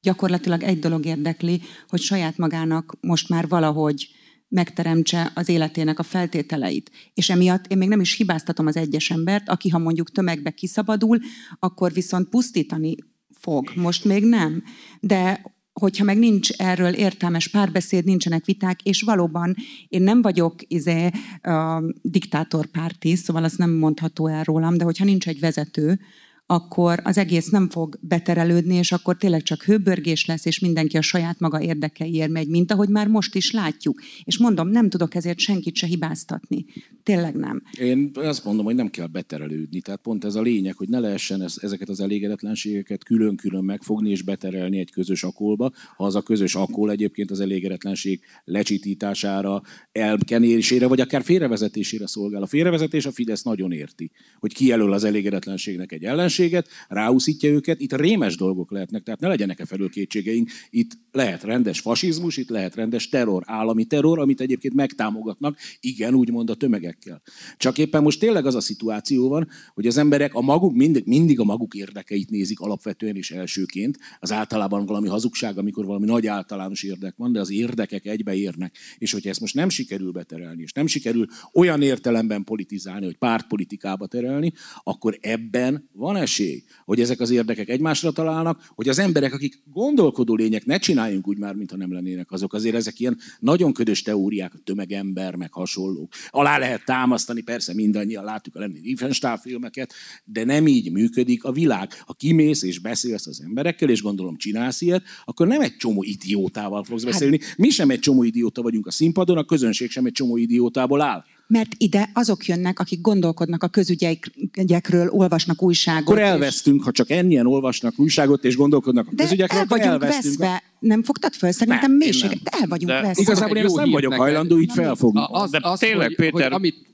gyakorlatilag egy dolog érdekli, hogy saját magának most már valahogy megteremtse az életének a feltételeit. És emiatt én még nem is hibáztatom az egyes embert, aki ha mondjuk tömegbe kiszabadul, akkor viszont pusztítani fog. Most még nem. De hogyha meg nincs erről értelmes párbeszéd, nincsenek viták, és valóban én nem vagyok izé, uh, diktátorpárti, szóval az nem mondható el rólam, de hogyha nincs egy vezető, akkor az egész nem fog beterelődni, és akkor tényleg csak hőbörgés lesz, és mindenki a saját maga érdekeiért megy, mint ahogy már most is látjuk. És mondom, nem tudok ezért senkit se hibáztatni. Tényleg nem. Én azt mondom, hogy nem kell beterelődni. Tehát pont ez a lényeg, hogy ne lehessen ezeket az elégedetlenségeket külön-külön megfogni és beterelni egy közös akolba, ha az a közös akol egyébként az elégedetlenség lecsitítására, elkenésére, vagy akár félrevezetésére szolgál. A félrevezetés a Fidesz nagyon érti, hogy kijelöl az elégedetlenségnek egy ellens ellenséget, ráúszítja őket, itt rémes dolgok lehetnek, tehát ne legyenek e felül kétségeink. Itt lehet rendes fasizmus, itt lehet rendes terror, állami terror, amit egyébként megtámogatnak, igen, úgymond a tömegekkel. Csak éppen most tényleg az a szituáció van, hogy az emberek a maguk, mindig, mindig a maguk érdekeit nézik alapvetően és elsőként. Az általában valami hazugság, amikor valami nagy általános érdek van, de az érdekek egybeérnek. És hogyha ezt most nem sikerül beterelni, és nem sikerül olyan értelemben politizálni, hogy pártpolitikába terelni, akkor ebben van esély, hogy ezek az érdekek egymásra találnak, hogy az emberek, akik gondolkodó lények, ne csináljunk úgy már, mintha nem lennének azok. Azért ezek ilyen nagyon ködös teóriák, tömegember, meg hasonlók. Alá lehet támasztani, persze mindannyian látjuk a lenni Riefenstahl filmeket, de nem így működik a világ. Ha kimész és beszélsz az emberekkel, és gondolom csinálsz ilyet, akkor nem egy csomó idiótával fogsz hát- beszélni. Mi sem egy csomó idióta vagyunk a színpadon, a közönség sem egy csomó idiótából áll mert ide azok jönnek, akik gondolkodnak a közügyekről, olvasnak újságot. Akkor elvesztünk, és... ha csak ennyien olvasnak újságot és gondolkodnak a de közügyekről, el vagyunk elvesztünk. veszve. Nem fogtad föl? Szerintem nem, mélység. De el vagyunk de veszve. Igazából én azt nem vagyok hajlandó így felfogni. Az, az, tényleg, hogy, Péter... Hogy amit,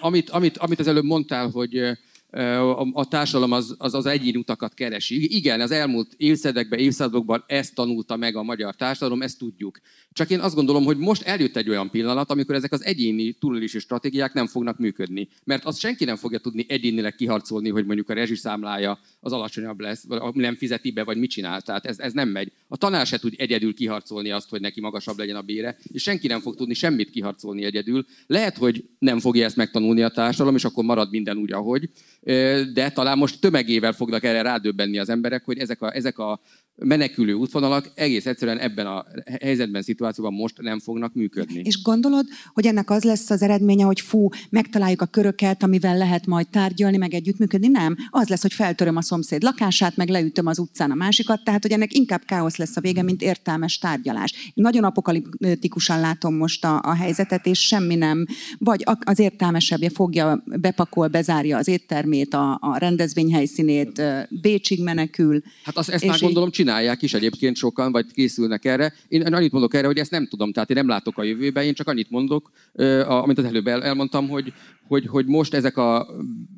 amit, amit, amit az előbb mondtál, hogy a, a társadalom az, az, az egyéni utakat keresi. Igen, az elmúlt évszedekben, évszázadokban ezt tanulta meg a magyar társadalom, ezt tudjuk. Csak én azt gondolom, hogy most eljött egy olyan pillanat, amikor ezek az egyéni túlélési stratégiák nem fognak működni. Mert azt senki nem fogja tudni egyénileg kiharcolni, hogy mondjuk a rezsiszámlája az alacsonyabb lesz, vagy nem fizeti be, vagy mit csinál. Tehát ez, ez nem megy. A tanár se tud egyedül kiharcolni azt, hogy neki magasabb legyen a bére, és senki nem fog tudni semmit kiharcolni egyedül. Lehet, hogy nem fogja ezt megtanulni a társadalom, és akkor marad minden úgy, ahogy de talán most tömegével fognak erre rádöbbenni az emberek, hogy ezek a, ezek a menekülő útvonalak egész egyszerűen ebben a helyzetben, szituációban most nem fognak működni. És gondolod, hogy ennek az lesz az eredménye, hogy fú, megtaláljuk a köröket, amivel lehet majd tárgyalni, meg együttműködni? Nem. Az lesz, hogy feltöröm a szomszéd lakását, meg leütöm az utcán a másikat, tehát hogy ennek inkább káosz lesz a vége, mint értelmes tárgyalás. Én nagyon apokaliptikusan látom most a, a helyzetet, és semmi nem, vagy az értelmesebbje fogja, bepakol, bezárja az éttermét, a, a rendezvényhelyszínét, Bécsig menekül. Hát azt, ezt már gondolom csinálják is egyébként sokan, vagy készülnek erre. Én annyit mondok erre, hogy ezt nem tudom, tehát én nem látok a jövőbe, én csak annyit mondok, amit az előbb elmondtam, hogy, hogy, hogy most ezek a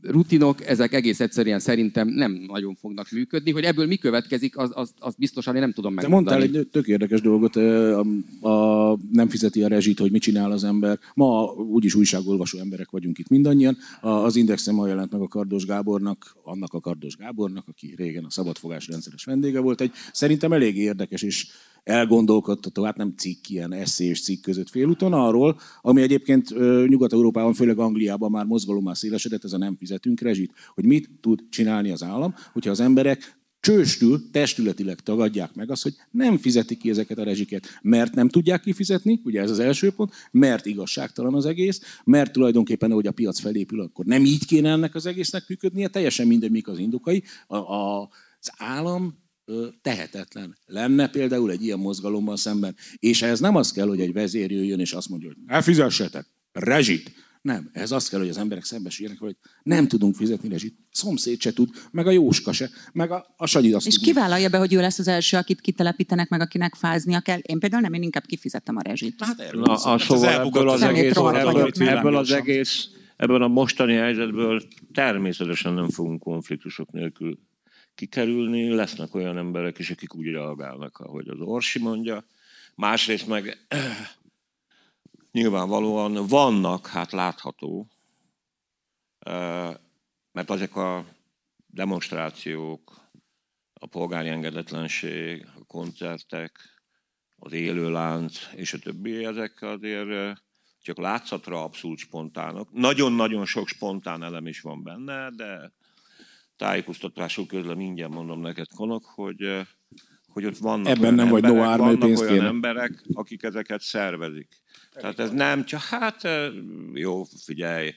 rutinok, ezek egész egyszerűen szerintem nem nagyon fognak működni. Hogy ebből mi következik, az, az, az biztosan én nem tudom megmondani. De mondtál egy tök érdekes dolgot, a, a, nem fizeti a rezsit, hogy mit csinál az ember. Ma úgyis újságolvasó emberek vagyunk itt mindannyian. Az Indexen ma jelent meg a Kardos Gábornak, annak a Kardos Gábornak, aki régen a szabadfogás rendszeres vendége volt, egy szerintem elég érdekes és elgondolkodtató, hát nem cikk, ilyen eszé és cikk között félúton arról, ami egyébként Nyugat-Európában, főleg Angliában már mozgalommal szélesedett, ez a nem fizetünk rezsit, hogy mit tud csinálni az állam, hogyha az emberek csőstül, testületileg tagadják meg azt, hogy nem fizetik ki ezeket a rezsiket, mert nem tudják kifizetni, ugye ez az első pont, mert igazságtalan az egész, mert tulajdonképpen, ahogy a piac felépül, akkor nem így kéne ennek az egésznek működnie, teljesen mindegy, mik az indokai. A, a, az állam tehetetlen lenne például egy ilyen mozgalommal szemben. És ehhez nem az kell, hogy egy vezér jöjjön és azt mondja, hogy elfizessetek, rezsit. Nem, ez azt kell, hogy az emberek szembesüljenek, hogy nem tudunk fizetni rezsit. Szomszéd se tud, meg a Jóska se, meg a, a Sanyi azt És tudja. kivállalja be, hogy ő lesz az első, akit kitelepítenek, meg akinek fáznia kell. Én például nem, én inkább kifizettem a rezsit. Hát erről Na, a, szóval ebből az, egész, ebből, ebből az egész, ebben a mostani helyzetből természetesen nem fogunk konfliktusok nélkül kikerülni. Lesznek olyan emberek is, akik úgy reagálnak, ahogy az Orsi mondja. Másrészt meg (clears throat) nyilvánvalóan vannak, hát látható, mert ezek a demonstrációk, a polgári engedetlenség, a koncertek, az élőlánc és a többi, ezek azért csak látszatra abszolút spontánok. Nagyon-nagyon sok spontán elem is van benne, de tájékoztatások közben mindjárt mondom neked, Konok, hogy, eh, hogy ott vannak Ebben nem vagy emberek, vannak olyan emberek, akik ezeket szervezik. Tehát ez nem csak, hát jó, figyelj,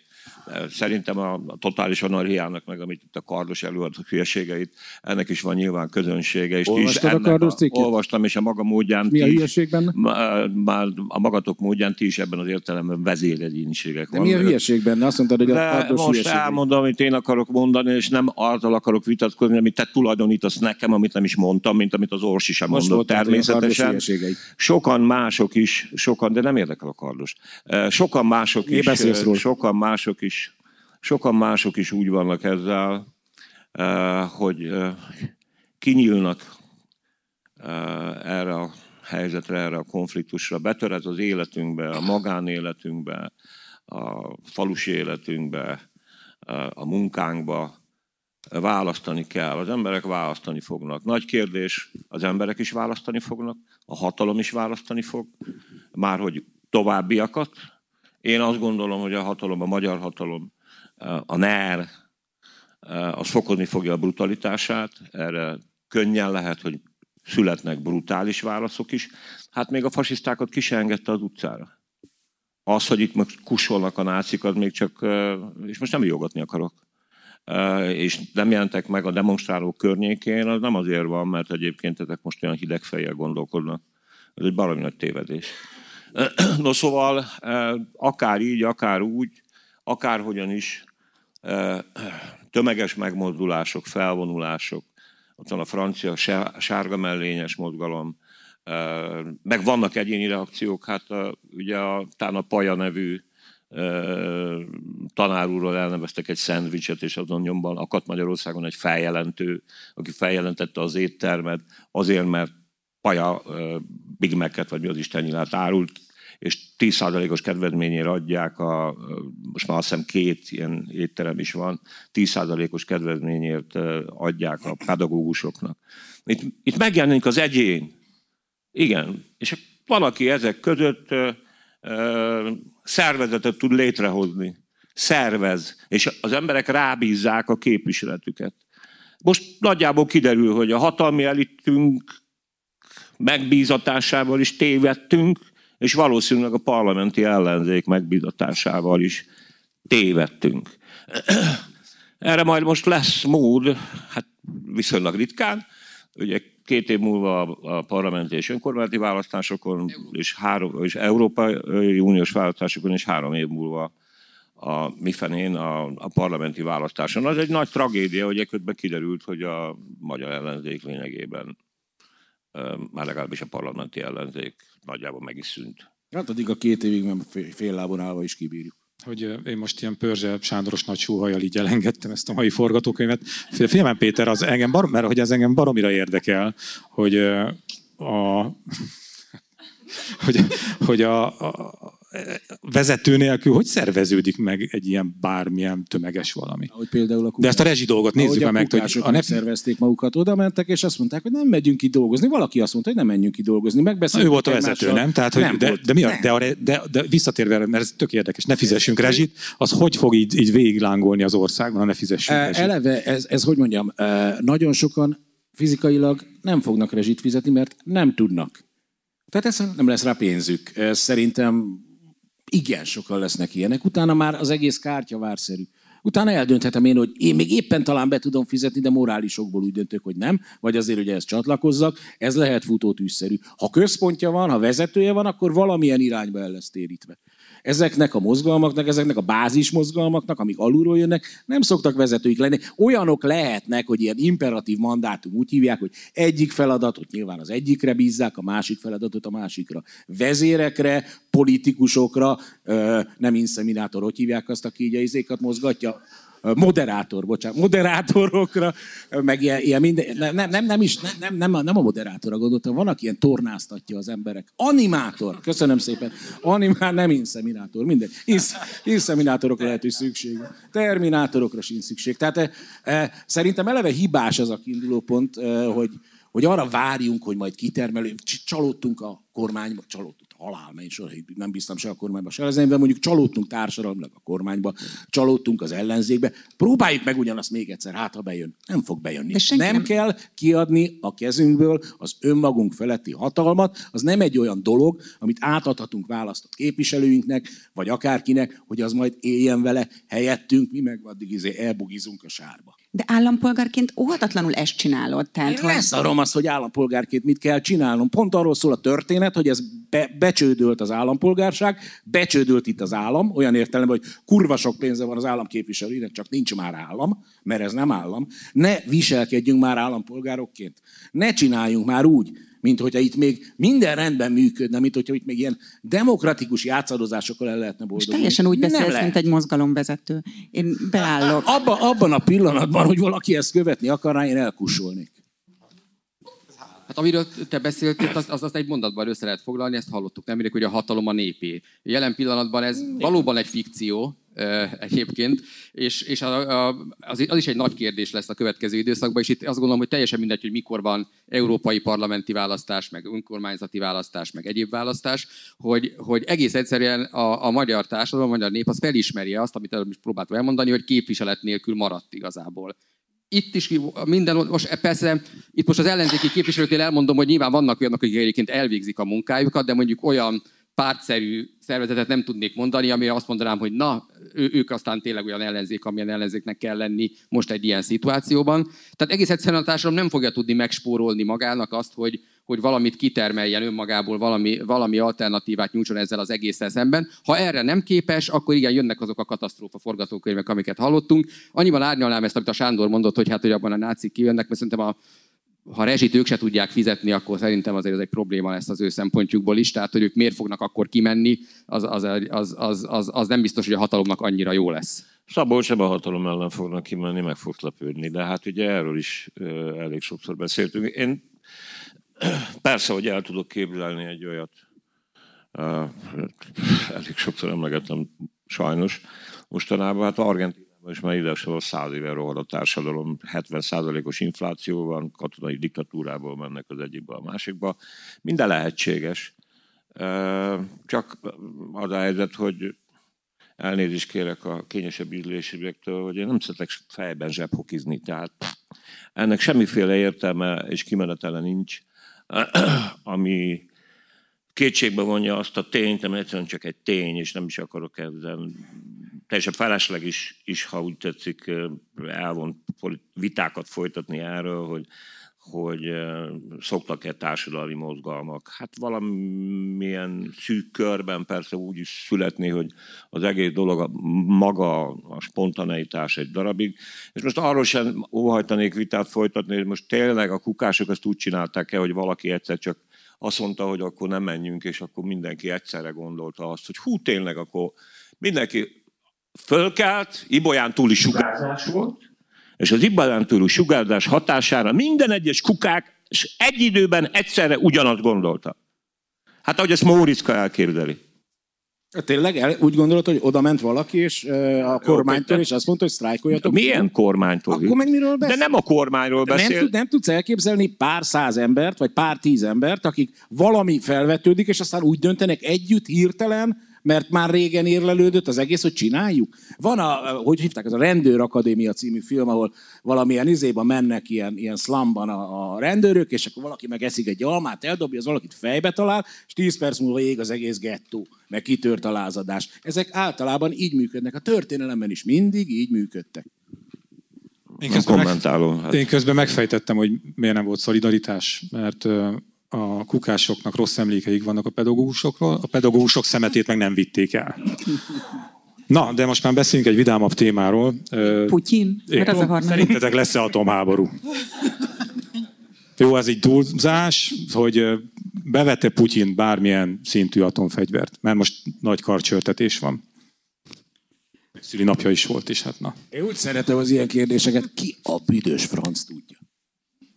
szerintem a, a totális anarhiának, meg amit itt a kardos előadott hülyeségeit, ennek is van nyilván közönsége. És is a Kardos cikkét? Olvastam, és a maga módján Mi a hülyeség benne? Már a magatok módján ti is ebben az értelemben vezéregyéniségek De mi a hülyeség benne? Azt mondtad, hogy a de kardos most hülyeség. elmondom, amit én akarok mondani, és nem azzal akarok vitatkozni, amit te tulajdonítasz nekem, amit nem is mondtam, mint amit az Orsi sem Most mondott a természetesen. Sokan mások is, sokan, de nem érdekel a kardos. Sokan mások Mi is, sokan mások is, sokan mások is úgy vannak ezzel, hogy kinyílnak erre a helyzetre, erre a konfliktusra, betör ez az életünkbe, a magánéletünkbe, a falusi életünkbe, a munkánkba, választani kell. Az emberek választani fognak. Nagy kérdés, az emberek is választani fognak, a hatalom is választani fog, már hogy továbbiakat. Én azt gondolom, hogy a hatalom, a magyar hatalom, a NER, az fokozni fogja a brutalitását. Erre könnyen lehet, hogy születnek brutális válaszok is. Hát még a fasisztákat ki se engedte az utcára. Az, hogy itt most kusolnak a nácik, az még csak, és most nem jogatni akarok, és nem jelentek meg a demonstrálók környékén, az nem azért van, mert egyébként ezek most olyan hideg fejjel gondolkodnak. Ez egy baromi nagy tévedés. (clears throat) No szóval, eh, akár így, akár úgy, akárhogyan is, eh, tömeges megmozdulások, felvonulások, ott van a francia sá- sárga mellényes mozgalom, eh, meg vannak egyéni reakciók, hát ugye a, talán a Paja nevű tanár úrról elneveztek egy szendvicset, és azon nyomban akadt Magyarországon egy feljelentő, aki feljelentette az éttermet azért, mert paja Big Mac-et, vagy mi az Isten árult, és 10%-os kedvezményére adják, a, most már azt hiszem két ilyen étterem is van, 10%-os kedvezményért adják a pedagógusoknak. Itt, itt megjelenik az egyén. Igen. És valaki ezek között ö, ö, szervezetet tud létrehozni. Szervez. És az emberek rábízzák a képviseletüket. Most nagyjából kiderül, hogy a hatalmi elitünk megbízatásával is tévedtünk, és valószínűleg a parlamenti ellenzék megbízatásával is tévedtünk. (clears throat) Erre majd most lesz mód, hát viszonylag ritkán, ugye két év múlva a parlamenti és önkormányzati választásokon, és, három, és Európai Uniós választásokon, és három év múlva a mifenén a, a parlamenti választáson. Az egy nagy tragédia, hogy ekközben kiderült, hogy a magyar ellenzék lényegében már legalábbis a parlamenti ellenzék nagyjából meg is szűnt. Hát addig a két évig nem fél lábon állva is kibírjuk. Hogy én most ilyen Pörzse Sándoros nagy súhajjal így elengedtem ezt a mai forgatókönyvet. Félmen Péter, az engem bar, mert hogy ez engem baromira érdekel, hogy a, (laughs) hogy, hogy a, a, vezető nélkül hogy szerveződik meg egy ilyen bármilyen tömeges valami? Ahogy például a kukás, De ezt a rezsi dolgot nézzük a meg. Hogy a nep... szervezték magukat, oda mentek, és azt mondták, hogy nem megyünk ki dolgozni. Valaki azt mondta, hogy nem menjünk ki dolgozni. Megbeszéltük ő volt a vezető, nem? Tehát, hogy nem de, volt. de, mi a, de, a, de, de, visszatérve, mert ez tök érdekes, ne fizessünk rezsit, az hogy fog így, így végiglángolni az országban, ha ne fizessünk rezsit? Eleve, ez, ez hogy mondjam, nagyon sokan fizikailag nem fognak rezsit fizetni, mert nem tudnak. Tehát ez nem lesz rá pénzük. Szerintem igen, sokan lesznek ilyenek. Utána már az egész kártya várszerű. Utána eldönthetem én, hogy én még éppen talán be tudom fizetni, de morálisokból úgy döntök, hogy nem, vagy azért, hogy ezt csatlakozzak. Ez lehet futótűszerű. Ha központja van, ha vezetője van, akkor valamilyen irányba el lesz térítve ezeknek a mozgalmaknak, ezeknek a bázis mozgalmaknak, amik alulról jönnek, nem szoktak vezetőik lenni. Olyanok lehetnek, hogy ilyen imperatív mandátum úgy hívják, hogy egyik feladatot nyilván az egyikre bízzák, a másik feladatot a másikra. Vezérekre, politikusokra, nem inszeminátor, hogy hívják azt, aki így a izékat mozgatja, moderátor, bocsánat, moderátorokra, meg ilyen, ilyen minden, nem, nem, nem, is, nem, nem, nem a moderátorra gondoltam, van, aki ilyen tornáztatja az emberek. Animátor, köszönöm szépen. Animál, nem inszeminátor, minden. Insz, inszeminátorokra lehet, hogy szükség. Terminátorokra sincs szükség. Tehát e, e, szerintem eleve hibás az a kiinduló pont, e, hogy, hogy arra várjunk, hogy majd kitermelő, csalódtunk a kormányba, csalódtunk halál sor, nem bíztam se a kormányba, se az de mondjuk csalódtunk társadalmilag a kormányba, csalódtunk az ellenzékbe. Próbáljuk meg ugyanazt még egyszer, hát ha bejön. Nem fog bejönni. Nem, nem kell kiadni a kezünkből az önmagunk feletti hatalmat, az nem egy olyan dolog, amit átadhatunk választott képviselőinknek, vagy akárkinek, hogy az majd éljen vele helyettünk, mi meg addig izé elbugizunk a sárba. De állampolgárként óhatatlanul ezt csinálod. Tehát, Én hogy... leszarom azt, hogy állampolgárként mit kell csinálnom. Pont arról szól a történet, hogy ez be, becsődölt az állampolgárság, becsődölt itt az állam, olyan értelemben, hogy kurva sok pénze van az államképviselőinek, csak nincs már állam, mert ez nem állam. Ne viselkedjünk már állampolgárokként. Ne csináljunk már úgy, mint hogyha itt még minden rendben működne, mint hogyha itt még ilyen demokratikus játszadozásokkal el lehetne boldogulni. És teljesen úgy beszélsz, mint egy mozgalomvezető. Én beállok. Abba, abban a pillanatban, hogy valaki ezt követni akarná, én elkussolnék. Hát amiről te beszéltél, azt, az, az egy mondatban össze lehet foglalni, ezt hallottuk nemrég, hogy a hatalom a népé. Jelen pillanatban ez valóban egy fikció, egyébként, és, és a, a, az, is egy nagy kérdés lesz a következő időszakban, és itt azt gondolom, hogy teljesen mindegy, hogy mikor van európai parlamenti választás, meg önkormányzati választás, meg egyéb választás, hogy, hogy egész egyszerűen a, a magyar társadalom, a magyar nép az felismeri azt, amit előbb is próbáltam elmondani, hogy képviselet nélkül maradt igazából. Itt is minden, most persze itt most az ellenzéki képviselőknél elmondom, hogy nyilván vannak olyanok, akik egyébként elvégzik a munkájukat, de mondjuk olyan pártszerű szervezetet nem tudnék mondani, amire azt mondanám, hogy na, ő, ők aztán tényleg olyan ellenzék, amilyen ellenzéknek kell lenni most egy ilyen szituációban. Tehát egész egyszerűen a társadalom nem fogja tudni megspórolni magának azt, hogy, hogy valamit kitermeljen önmagából, valami, valami alternatívát nyújtson ezzel az egésszel szemben. Ha erre nem képes, akkor igen, jönnek azok a katasztrófa forgatókönyvek, amiket hallottunk. Annyiban árnyalnám ezt, amit a Sándor mondott, hogy hát, hogy abban a nácik kijönnek, mert szerintem a ha rezsit ők se tudják fizetni, akkor szerintem azért ez egy probléma lesz az ő szempontjukból is. Tehát, hogy ők miért fognak akkor kimenni, az, az, az, az, az, az nem biztos, hogy a hatalomnak annyira jó lesz. Szabolcs sem a hatalom ellen fognak kimenni, meg fogsz lepődni, de hát ugye erről is elég sokszor beszéltünk. Én (clears throat) persze, hogy el tudok képzelni egy olyat, elég sokszor emlegettem sajnos mostanában, hát Argentin és már a száz éve rohad a társadalom, 70%-os infláció van, katonai diktatúrából mennek az egyikbe a másikba. Minden lehetséges. Csak az a helyzet, hogy elnézést kérek a kényesebb ízlésévektől, hogy én nem szeretek fejben zsebhokizni, tehát ennek semmiféle értelme és kimenetele nincs, (clears throat) ami kétségbe vonja azt a tényt, ami egyszerűen csak egy tény, és nem is akarok ezzel teljesen felesleg is, is, ha úgy tetszik, elvont vitákat folytatni erről, hogy, hogy szoktak-e társadalmi mozgalmak. Hát valamilyen szűk körben persze úgy is születni, hogy az egész dolog a, maga a spontaneitás egy darabig. És most arról sem óhajtanék vitát folytatni, hogy most tényleg a kukások ezt úgy csinálták-e, hogy valaki egyszer csak azt mondta, hogy akkor nem menjünk, és akkor mindenki egyszerre gondolta azt, hogy hú, tényleg akkor mindenki fölkelt, Ibolyán túli sugárzás volt, és az Ibolyán túli sugárzás hatására minden egyes kukák és egy időben egyszerre ugyanazt gondolta. Hát ahogy ezt Móriczka elképzeli. Tényleg el, úgy gondolod, hogy oda ment valaki, és uh, a kormánytól, és azt mondta, hogy sztrájkoljatok? Milyen kormánytól? Akkor meg miről beszél? De nem a kormányról beszél. Nem, tud, nem tudsz elképzelni pár száz embert, vagy pár tíz embert, akik valami felvetődik, és aztán úgy döntenek együtt, hirtelen, mert már régen érlelődött az egész, hogy csináljuk. Van a, hogy hívták, ez a Rendőr Akadémia című film, ahol valamilyen izéban mennek ilyen, ilyen slumban a, a rendőrök, és akkor valaki meg eszik egy almát, eldobja, az valakit fejbe talál, és 10 perc múlva ég az egész gettó, meg kitört a lázadás. Ezek általában így működnek. A történelemben is mindig így működtek. Én közben, meg, hát. én közben megfejtettem, hogy miért nem volt szolidaritás, mert a kukásoknak rossz emlékeik vannak a pedagógusokról, a pedagógusok szemetét meg nem vitték el. Na, de most már beszéljünk egy vidámabb témáról. Putyin? Mert az a harmadik. Szerintetek lesz-e atomháború? Jó, ez egy túlzás, hogy bevette Putyin bármilyen szintű atomfegyvert, mert most nagy karcsörtetés van. Szüli napja is volt, és hát na. Én úgy szeretem az ilyen kérdéseket, ki a büdös franc tudja.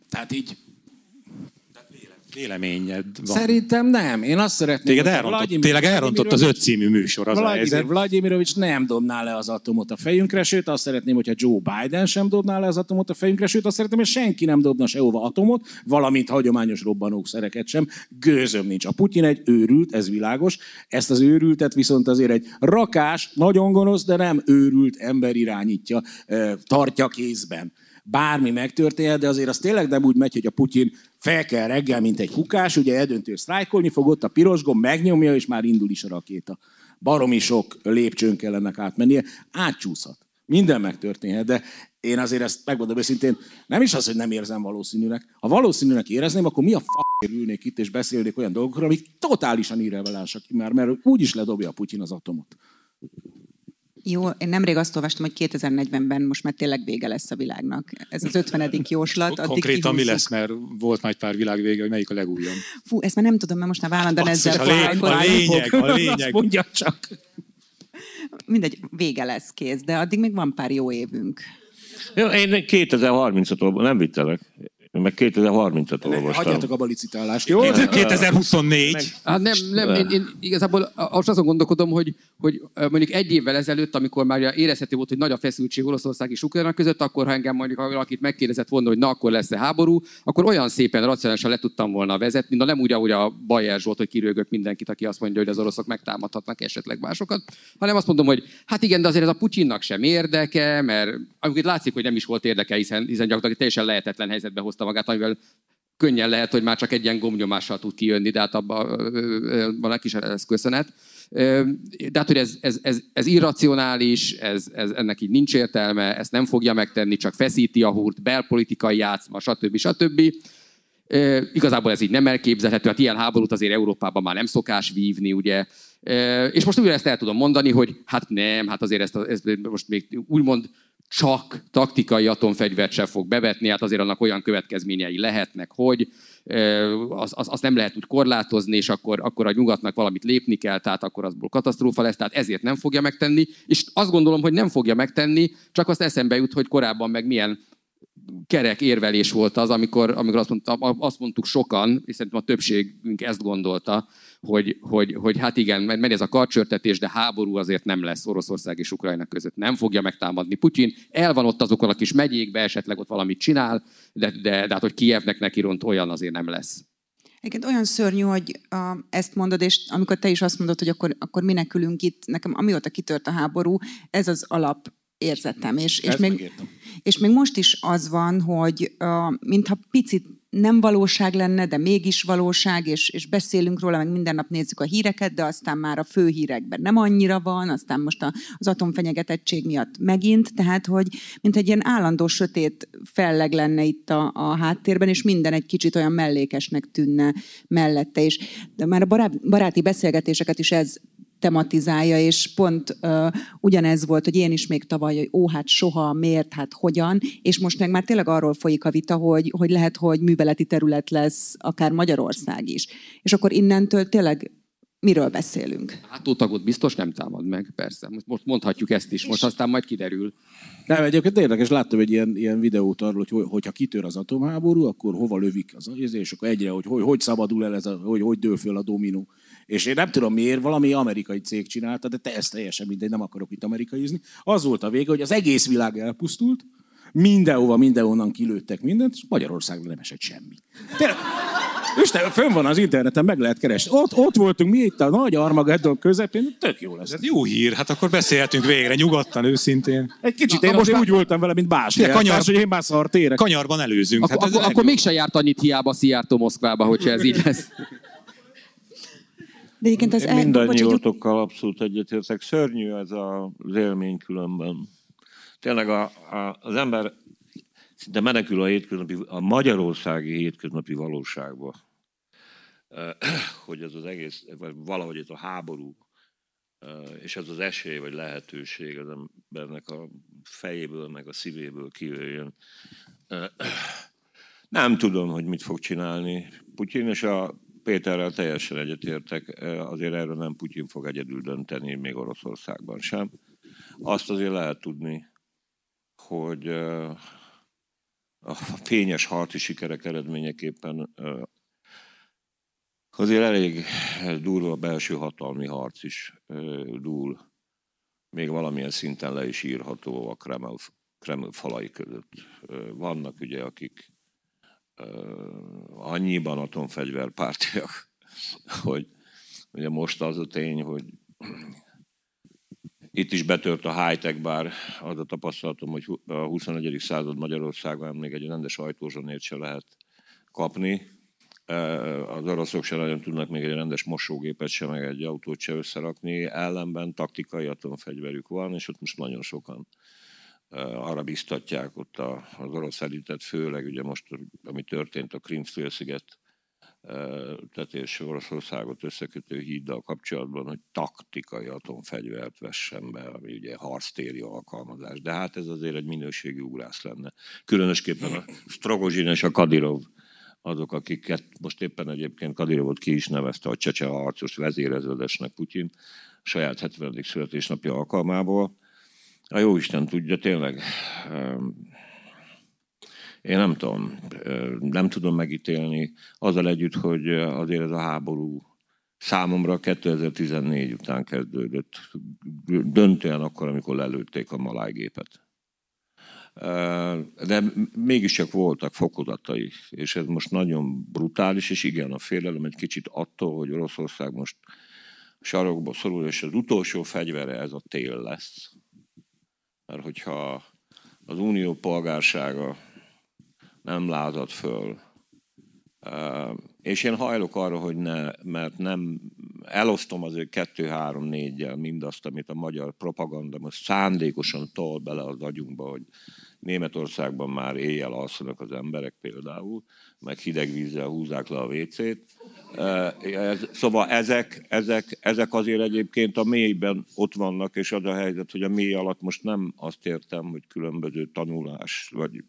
Tehát így Véleményed van. Szerintem nem. Én azt szeretném, Téged elrontott, Vladimir, tényleg elrontott az öt című műsor az Vladimir, Vladimirovics nem dobná le az atomot a fejünkre, sőt azt szeretném, hogyha Joe Biden sem dobná le az atomot a fejünkre, sőt azt szeretném, hogy senki nem dobna sehova atomot, valamint hagyományos robbanószereket sem. Gőzöm nincs. A Putyin egy őrült, ez világos. Ezt az őrültet viszont azért egy rakás, nagyon gonosz, de nem őrült ember irányítja, tartja kézben bármi megtörténhet, de azért az tényleg nem úgy megy, hogy a Putyin fel kell reggel, mint egy kukás, ugye eldöntő sztrájkolni fog, ott a piros gomb megnyomja, és már indul is a rakéta. Baromi sok lépcsőn kellene átmennie, átcsúszhat. Minden megtörténhet, de én azért ezt megmondom őszintén, nem is az, hogy nem érzem valószínűnek. Ha valószínűnek érezném, akkor mi a f*** ülnék itt és beszélnék olyan dolgokról, amik totálisan irrelevánsak már, mert úgyis ledobja a Putyin az atomot. Jó, én nemrég azt olvastam, hogy 2040-ben most már tényleg vége lesz a világnak. Ez az 50. jóslat. Addig Konkrétan mi lesz, mert volt már egy pár világvége, hogy melyik a legújabb. Fú, ezt már nem tudom, mert most már vállandóan ezzel a, lény, a lényeg, a lényeg. Mondja csak. Mindegy, vége lesz kész, de addig még van pár jó évünk. Jó, én 2030-at nem én meg 2030-at olvastam. Hagyjátok a licitálást, jó? 2024. Meg, hát nem, nem én, én igazából most azon gondolkodom, hogy, hogy mondjuk egy évvel ezelőtt, amikor már érezhető volt, hogy nagy a feszültség Oroszország és Ukrajna között, akkor ha engem mondjuk valakit megkérdezett volna, hogy na akkor lesz-e háború, akkor olyan szépen racionálisan le tudtam volna vezetni, na nem úgy, ahogy a Bajer volt, hogy kirőgök mindenkit, aki azt mondja, hogy az oroszok megtámadhatnak esetleg másokat, hanem azt mondom, hogy hát igen, de azért ez a Putyinnak sem érdeke, mert amikor látszik, hogy nem is volt érdeke, hiszen, hiszen gyakorlatilag teljesen lehetetlen helyzetbe hozta magát, amivel könnyen lehet, hogy már csak egy ilyen gomnyomással tud kijönni, de hát abban egy kis ez köszönet. De hát, hogy ez, ez, ez, ez irracionális, ez, ez, ennek így nincs értelme, ezt nem fogja megtenni, csak feszíti a húrt, belpolitikai játszma, stb. stb. E, igazából ez így nem elképzelhető, hát ilyen háborút azért Európában már nem szokás vívni, ugye. E, és most újra ezt el tudom mondani, hogy hát nem, hát azért ezt, ezt most még úgymond csak taktikai atomfegyvert sem fog bevetni, hát azért annak olyan következményei lehetnek, hogy az, az, az nem lehet úgy korlátozni, és akkor, akkor a nyugatnak valamit lépni kell, tehát akkor azból katasztrófa lesz, tehát ezért nem fogja megtenni, és azt gondolom, hogy nem fogja megtenni, csak azt eszembe jut, hogy korábban meg milyen kerek érvelés volt az, amikor, amikor azt, mondta, azt mondtuk sokan, és szerintem a többségünk ezt gondolta, hogy, hogy, hogy hát igen, megy ez a karcsörtetés, de háború azért nem lesz Oroszország és Ukrajna között. Nem fogja megtámadni Putyin. El van ott azokon a kis megyékbe, esetleg ott valamit csinál, de, de, de hát, hogy Kievnek neki ront, olyan azért nem lesz. Egyébként olyan szörnyű, hogy uh, ezt mondod, és amikor te is azt mondod, hogy akkor, akkor minek ülünk itt, nekem amióta kitört a háború, ez az alap érzetem. És, és, még, és még most is az van, hogy uh, mintha picit nem valóság lenne, de mégis valóság, és, és beszélünk róla, meg minden nap nézzük a híreket, de aztán már a fő hírekben nem annyira van, aztán most az atomfenyegetettség miatt megint, tehát hogy mint egy ilyen állandó sötét felleg lenne itt a, a háttérben, és minden egy kicsit olyan mellékesnek tűnne mellette. És de már a baráti beszélgetéseket is ez tematizálja, és pont uh, ugyanez volt, hogy én is még tavaly, hogy ó, hát soha, miért, hát hogyan, és most meg már tényleg arról folyik a vita, hogy, hogy lehet, hogy műveleti terület lesz akár Magyarország is. És akkor innentől tényleg miről beszélünk? Hát tagot biztos nem támad meg, persze. Most mondhatjuk ezt is, most aztán majd kiderül. Nem, egyébként érdekes, láttam egy ilyen, ilyen videót arról, hogy hogyha kitör az atomháború, akkor hova lövik az és akkor egyre, hogy hogy, hogy szabadul el ez, a, hogy, hogy dől föl a dominó. És én nem tudom miért, valami amerikai cég csinálta, de te ezt teljesen mindegy, nem akarok itt amerikaizni. Az volt a vége, hogy az egész világ elpusztult, mindenhova, mindenhonnan kilőttek mindent, és Magyarországra nem esett semmi. Tényleg, Isten, fönn van az interneten, meg lehet keresni. Ott, ott voltunk mi itt a nagy Armageddon közepén, tök jó lesz. Ez jó hír, hát akkor beszélhetünk végre, nyugodtan, őszintén. Egy kicsit, én most úgy voltam vele, mint más. Kanyar, hogy én már szar térek. Kanyarban előzünk. Ak- hát ak- akkor mégsem járt annyit hiába Szijjártó Moszkvába, hogyha ez így lesz. De egyébként az. Mindannyiótokkal abszolút egyetértek. Szörnyű ez az élmény különben. Tényleg a, a, az ember szinte menekül a, hétköznapi, a magyarországi hétköznapi valóságba. (clears throat) Hogy ez az egész, vagy valahogy ez a háború, és ez az esély vagy lehetőség az embernek a fejéből, meg a szívéből kijöjjön. (clears throat) Nem tudom, hogy mit fog csinálni Putyin, és a Péterrel teljesen egyetértek, azért erről nem Putyin fog egyedül dönteni, még Oroszországban sem. Azt azért lehet tudni, hogy a fényes harci sikerek eredményeképpen azért elég durva belső hatalmi harc is dúl. Még valamilyen szinten le is írható a Kreml, Kreml falai között. Vannak ugye, akik annyiban atomfegyverpártiak, (laughs) hogy ugye most az a tény, hogy itt is betört a high-tech, bár az a tapasztalatom, hogy a 21. század Magyarországon még egy rendes ajtózsonért se lehet kapni. Az oroszok se nagyon tudnak még egy rendes mosógépet se, meg egy autót se összerakni. Ellenben taktikai atomfegyverük van, és ott most nagyon sokan arra biztatják ott az orosz elitet, főleg ugye most, ami történt a Krimfélsziget tehát és Oroszországot összekötő híddal kapcsolatban, hogy taktikai atomfegyvert vessen be, ami ugye harctéri alkalmazás. De hát ez azért egy minőségi ugrász lenne. Különösképpen a Strogozsin és a Kadirov azok, akiket most éppen egyébként Kadirovot ki is nevezte a csecse harcos vezéreződesnek Putyin saját 70. születésnapja alkalmából. A jó Isten tudja, tényleg én nem tudom, nem tudom megítélni, azzal együtt, hogy azért ez a háború számomra 2014 után kezdődött, döntően akkor, amikor lelőtték a malájgépet. De mégiscsak voltak fokozatai, és ez most nagyon brutális, és igen, a félelem egy kicsit attól, hogy Oroszország most sarokba szorul, és az utolsó fegyvere ez a tél lesz. Mert hogyha az unió polgársága nem lázad föl. És én hajlok arra, hogy ne, mert nem elosztom azért kettő-három négyel mindazt, amit a magyar propaganda most szándékosan tol bele az agyunkba, hogy Németországban már éjjel alszanak az emberek például, meg hideg vízzel húzzák le a WC-t. Ez, szóval ezek, ezek, ezek azért egyébként a mélyben ott vannak, és az a helyzet, hogy a mély alatt most nem azt értem, hogy különböző tanulás, vagy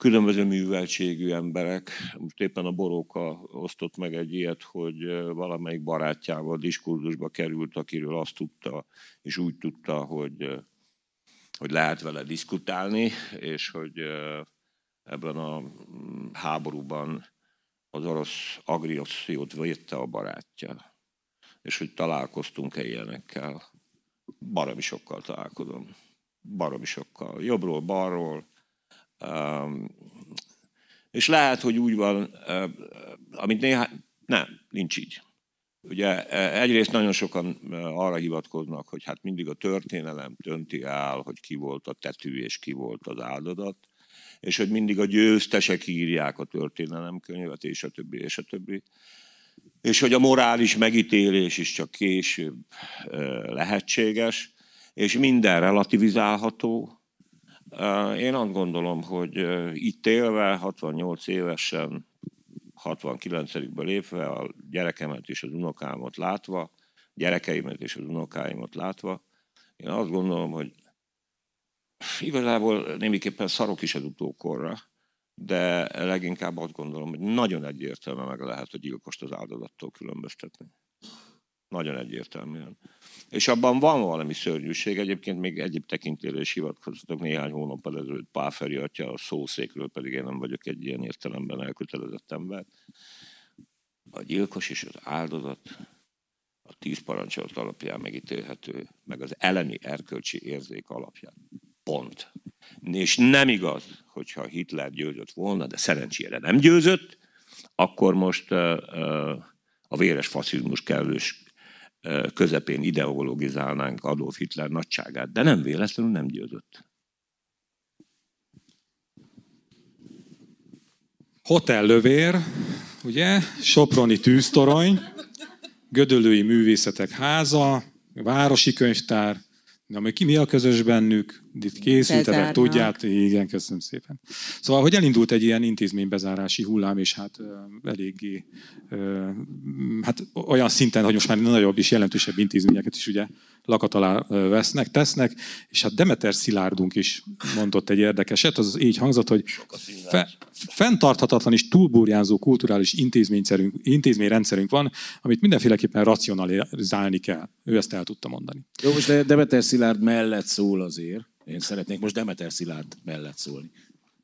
különböző műveltségű emberek. Most éppen a Boróka osztott meg egy ilyet, hogy valamelyik barátjával diskurzusba került, akiről azt tudta, és úgy tudta, hogy, hogy lehet vele diskutálni, és hogy ebben a mm, háborúban az orosz agressziót védte a barátja. És hogy találkoztunk-e ilyenekkel. Baromi sokkal találkozom. Baromi sokkal. Jobbról, balról. És lehet, hogy úgy van, amit néha... Nem, nincs így. Ugye egyrészt nagyon sokan arra hivatkoznak, hogy hát mindig a történelem dönti el, hogy ki volt a tetű és ki volt az áldozat és hogy mindig a győztesek írják a történelemkönyvet, és a többi, és a többi. És hogy a morális megítélés is csak később lehetséges, és minden relativizálható. Én azt gondolom, hogy itt élve, 68 évesen, 69-ből lépve, a gyerekemet és az unokámat látva, gyerekeimet és az unokáimat látva, én azt gondolom, hogy Igazából némiképpen szarok is az utókorra, de leginkább azt gondolom, hogy nagyon egyértelműen meg lehet a gyilkost az áldozattól különböztetni. Nagyon egyértelműen. És abban van valami szörnyűség, egyébként még egyéb tekintélre is hivatkozhatok néhány hónap ezelőtt Páferi atya a szószékről, pedig én nem vagyok egy ilyen értelemben elkötelezett ember. A gyilkos és az áldozat a tíz parancsolat alapján megítélhető, meg az elemi erkölcsi érzék alapján. Pont. És nem igaz, hogyha Hitler győzött volna, de szerencsére nem győzött, akkor most a véres faszizmus kellős közepén ideologizálnánk Adolf Hitler nagyságát, de nem véletlenül nem győzött. Hotellövér, ugye, Soproni tűztorony, Gödöllői Művészetek Háza, Városi Könyvtár, mi, mi a közös bennük? Itt készültetek, tudját? Igen, köszönöm szépen. Szóval, hogy elindult egy ilyen intézménybezárási hullám, és hát eléggé hát olyan szinten, hogy most már nagyobb és jelentősebb intézményeket is ugye lakat alá vesznek, tesznek, és hát Demeter Szilárdunk is mondott egy érdekeset, az így hangzott, hogy fe, fenntarthatatlan és túlburjánzó kulturális intézményrendszerünk van, amit mindenféleképpen racionalizálni kell. Ő ezt el tudta mondani. Jó, most Demeter Szilárd mellett szól azért. Én szeretnék most Demeter Szilárd mellett szólni.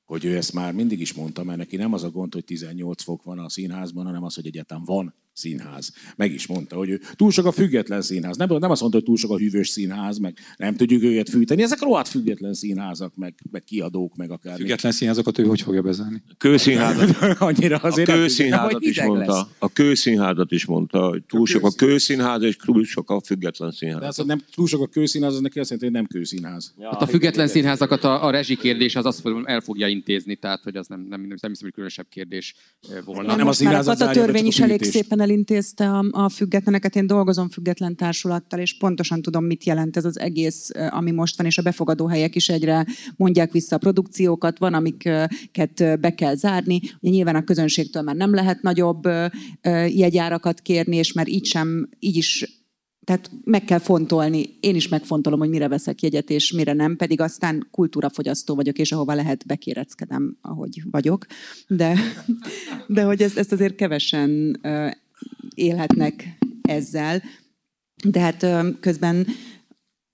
Hogy ő ezt már mindig is mondta, mert neki nem az a gond, hogy 18 fok van a színházban, hanem az, hogy egyetem van színház. Meg is mondta, hogy ő túl sok a független színház. Nem, nem azt mondta, hogy túl sok a hűvös színház, meg nem tudjuk őket fűteni. Ezek rohadt független színházak, meg, meg kiadók, meg akár. Független színházakat ő hogy fogja bezárni? Kőszínházat. Annyira azért a kőszínházat (laughs) is mondta. Lesz. A kőszínházat is mondta, hogy túl a sok a kőszínház, és túl sok a független színház. De az, hogy nem túl sok a kőszínház, az neki azt jelenti, hogy nem kőszínház. Ja, hát a független színházakat a, a rezsikérdés az azt el fogja intézni, tehát hogy az nem, nem, nem, nem hiszem, hogy különösebb kérdés volna. Nem, nem a a törvény is elég szépen elintézte a a függetleneket. Én dolgozom független társulattal, és pontosan tudom, mit jelent ez az egész, ami most van, és a befogadó helyek is egyre mondják vissza a produkciókat, van, amiket be kell zárni. Ugye nyilván a közönségtől már nem lehet nagyobb jegyárakat kérni, és már így sem, így is tehát meg kell fontolni, én is megfontolom, hogy mire veszek jegyet, és mire nem, pedig aztán kultúrafogyasztó vagyok, és ahova lehet, bekéreckedem, ahogy vagyok. De, de hogy ezt, ezt azért kevesen élhetnek ezzel. De hát közben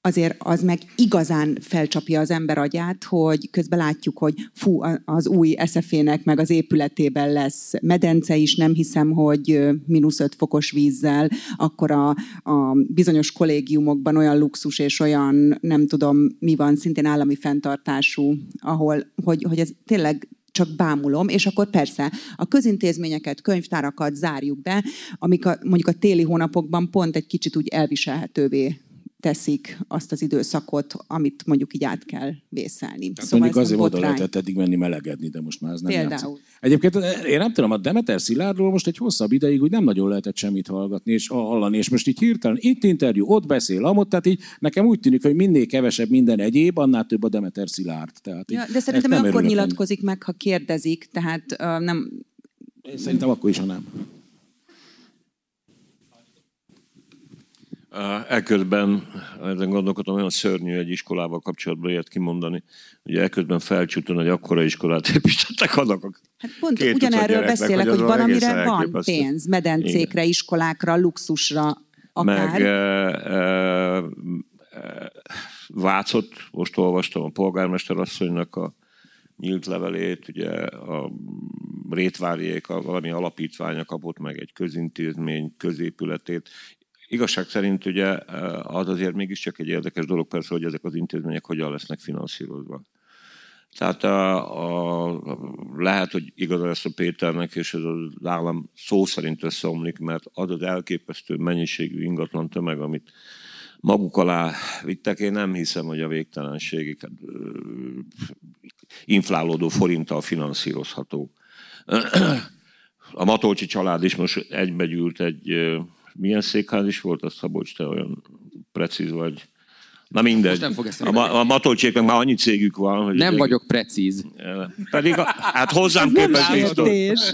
azért az meg igazán felcsapja az ember agyát, hogy közben látjuk, hogy fú, az új eszefének meg az épületében lesz medence is, nem hiszem, hogy mínusz öt fokos vízzel, akkor a, a bizonyos kollégiumokban olyan luxus és olyan, nem tudom mi van, szintén állami fenntartású, ahol, hogy, hogy ez tényleg csak bámulom, és akkor persze a közintézményeket, könyvtárakat zárjuk be, amik a, mondjuk a téli hónapokban pont egy kicsit úgy elviselhetővé teszik azt az időszakot, amit mondjuk így át kell vészelni. Hát szóval mondjuk azért oda lehetett eddig menni melegedni, de most már ez nem Például. Játszik. Egyébként eh, én nem tudom, a Demeter Szilárdról most egy hosszabb ideig úgy nem nagyon lehetett semmit hallgatni és hallani, és most így hirtelen itt interjú, ott beszél, amott, tehát így nekem úgy tűnik, hogy minél kevesebb minden egyéb, annál több a Demeter Szilárd. Tehát ja, de szerintem akkor nyilatkozik meg, ha kérdezik, tehát uh, nem... Én szerintem akkor is, ha nem. Eközben, ezen gondolkodom, olyan szörnyű egy iskolával kapcsolatban ilyet kimondani. Ugye eközben felcsúton, hogy akkora iskolát építettek annak Hát pont Két ugyanerről beszélek, hogy hogy az van, pénz, medencékre, iskolákra, luxusra, akár. meg e, e, e, Vácot, most olvastam a polgármester asszonynak a nyílt levelét, ugye a Rétváriék, a valami alapítványa kapott meg egy közintézmény középületét. Igazság szerint ugye e, az azért mégiscsak egy érdekes dolog persze, hogy ezek az intézmények hogyan lesznek finanszírozva. Tehát a, a, lehet, hogy igaza lesz a Péternek, és ez az állam szó szerint összeomlik, mert az az elképesztő mennyiségű ingatlan tömeg, amit maguk alá vittek, én nem hiszem, hogy a végtelenségig ö, inflálódó forinttal finanszírozható. (clears throat) A Matolcsi család is most egybegyűlt egy, milyen székház is volt, az Szabolcs, te olyan precíz vagy. Na mindegy. Most nem fog eszembe a, ma- a Matolcsiéknak már annyi cégük van, hogy... Nem egy- vagyok precíz. Pedig, a, hát hozzám Nem képest biztos. sértés.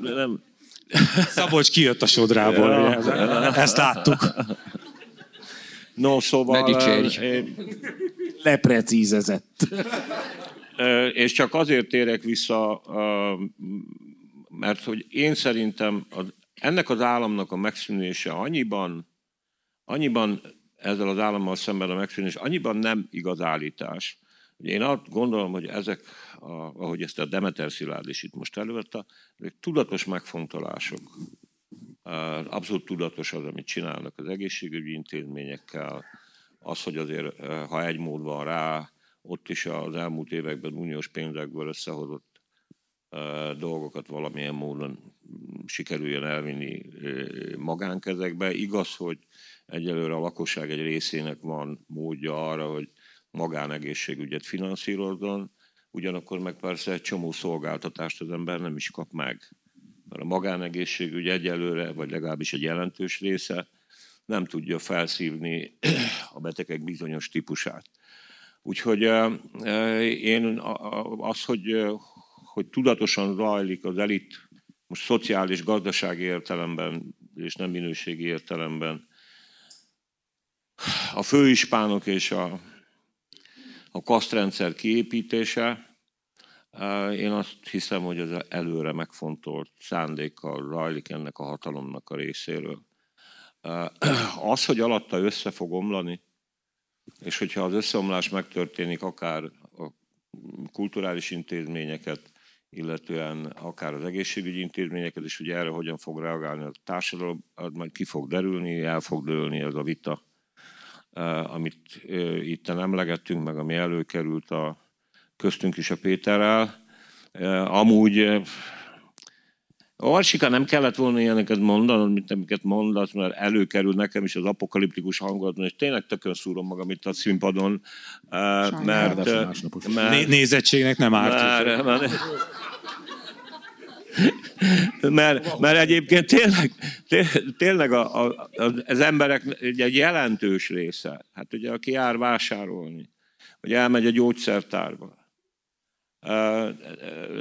Nem, Szabolcs kijött a sodrából, Ja. ezt láttuk. No, szóval... Ne dicsérj. én- Leprecízezett. Ö, És csak azért térek vissza, ö, mert hogy én szerintem ennek az államnak a megszűnése annyiban, annyiban ezzel az állammal szemben a megszűnés, annyiban nem igaz állítás. Ugye én azt gondolom, hogy ezek, a, ahogy ezt a Demeter Szilárd is itt most előadta, tudatos megfontolások. Abszolút tudatos az, amit csinálnak az egészségügyi intézményekkel, az, hogy azért, ha egy mód van rá, ott is az elmúlt években uniós pénzekből összehozott dolgokat valamilyen módon sikerüljön elvinni magánkezekbe. Igaz, hogy egyelőre a lakosság egy részének van módja arra, hogy magánegészségügyet finanszírozzon, ugyanakkor meg persze egy csomó szolgáltatást az ember nem is kap meg. Mert a magánegészségügy egyelőre, vagy legalábbis egy jelentős része nem tudja felszívni (clears throat) a betegek bizonyos típusát. Úgyhogy én az, hogy, hogy tudatosan zajlik az elit, most szociális, gazdasági értelemben, és nem minőségi értelemben, a főispánok és a, a kasztrendszer kiépítése, én azt hiszem, hogy ez előre megfontolt szándékkal zajlik ennek a hatalomnak a részéről. Az, hogy alatta össze fog omlani, és hogyha az összeomlás megtörténik, akár a kulturális intézményeket, illetően akár az egészségügyi intézményeket, és hogy erre hogyan fog reagálni a társadalom, az majd ki fog derülni, el fog dőlni ez a vita, amit itt emlegettünk, meg ami előkerült a köztünk is a Péterrel. Amúgy Arsika nem kellett volna ilyeneket mondanod, mint amiket mondasz, mert előkerül nekem is az apokaliptikus hangulat, és tényleg tökön szúrom magam itt a színpadon, eh, mert, Ráadásul eh. Né- mert, nézettségnek nem árt. mert, mert, mert, mert egyébként tényleg, té- tényleg a, a, az emberek egy jelentős része, hát ugye aki jár vásárolni, vagy elmegy a gyógyszertárba,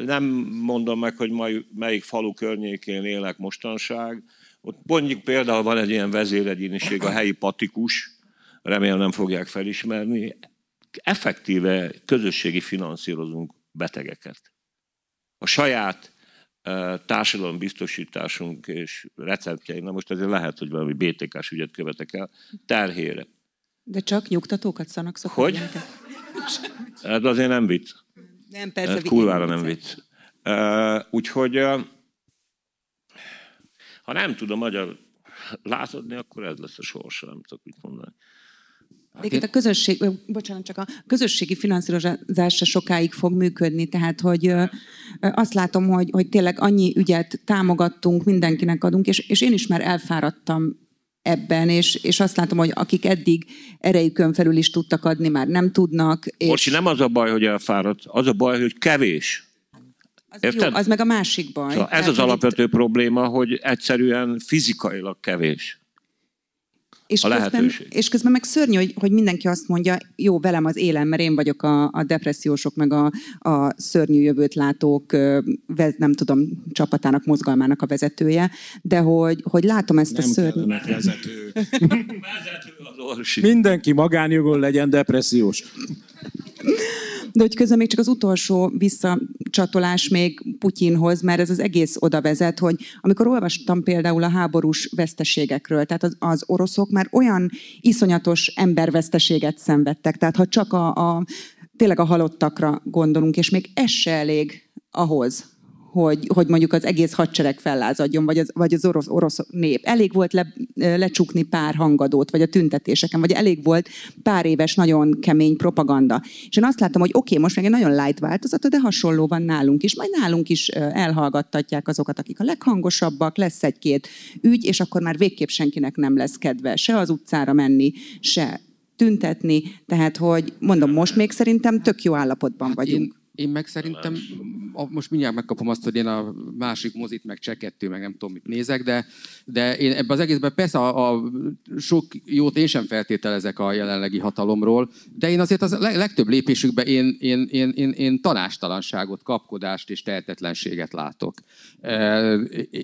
Nem mondom meg, hogy majd melyik falu környékén élek mostanság. Ott mondjuk például van egy ilyen vezéregyéniség, a helyi patikus, remélem nem fogják felismerni. Effektíve közösségi finanszírozunk betegeket. A saját társadalombiztosításunk és receptjeink, na most ezért lehet, hogy valami BTK-s ügyet követek el, terhére. De csak nyugtatókat szanak szokott Hogy? Ez azért nem vicc. Nem, persze. Ez kurvára nem vicc. Uh, úgyhogy uh, ha nem tudom magyar látodni, akkor ez lesz a sorsa, nem tudok mit mondani. Egyébként a közösség, bocsánat, csak a közösségi finanszírozás se sokáig fog működni, tehát hogy azt látom, hogy, hogy tényleg annyi ügyet támogattunk, mindenkinek adunk, és, és én is már elfáradtam ebben, és, és azt látom, hogy akik eddig erejükön felül is tudtak adni, már nem tudnak. És Orsi, nem az a baj, hogy elfáradt, az a baj, hogy kevés. az, érted? jó, az meg a másik baj. Szóval ez Tehát, az alapvető probléma, hogy egyszerűen fizikailag kevés. És a közben, lehetőség. és közben meg szörnyű, hogy, hogy mindenki azt mondja, jó, velem az élem, mert én vagyok a, a depressziósok, meg a, a szörnyű jövőt látók, nem tudom, csapatának, mozgalmának a vezetője, de hogy, hogy látom ezt a Nem szörnyű... kellenek vezető. (laughs) Vezető az orsi. Mindenki magánjogon legyen depressziós. De hogy közben még csak az utolsó visszacsatolás még Putyinhoz, mert ez az egész oda vezet, hogy amikor olvastam például a háborús veszteségekről, tehát az, az oroszok már olyan iszonyatos emberveszteséget szenvedtek, tehát ha csak a, a tényleg a halottakra gondolunk, és még ez se elég ahhoz, hogy, hogy mondjuk az egész hadsereg fellázadjon, vagy az, vagy az orosz, orosz nép. Elég volt le, lecsukni pár hangadót, vagy a tüntetéseken, vagy elég volt pár éves nagyon kemény propaganda. És én azt láttam, hogy oké, okay, most meg egy nagyon light változata, de hasonló van nálunk is. Majd nálunk is elhallgattatják azokat, akik a leghangosabbak, lesz egy-két ügy, és akkor már végképp senkinek nem lesz kedve se az utcára menni, se tüntetni. Tehát, hogy mondom, most még szerintem tök jó állapotban vagyunk. Én, én meg szerintem, most mindjárt megkapom azt, hogy én a másik mozit, meg csekettő, meg nem tudom, mit nézek, de, de én ebben az egészben persze a, a sok jót én sem feltételezek a jelenlegi hatalomról, de én azért az leg, legtöbb lépésükben én, én, én, én, én tanástalanságot, kapkodást és tehetetlenséget látok. E,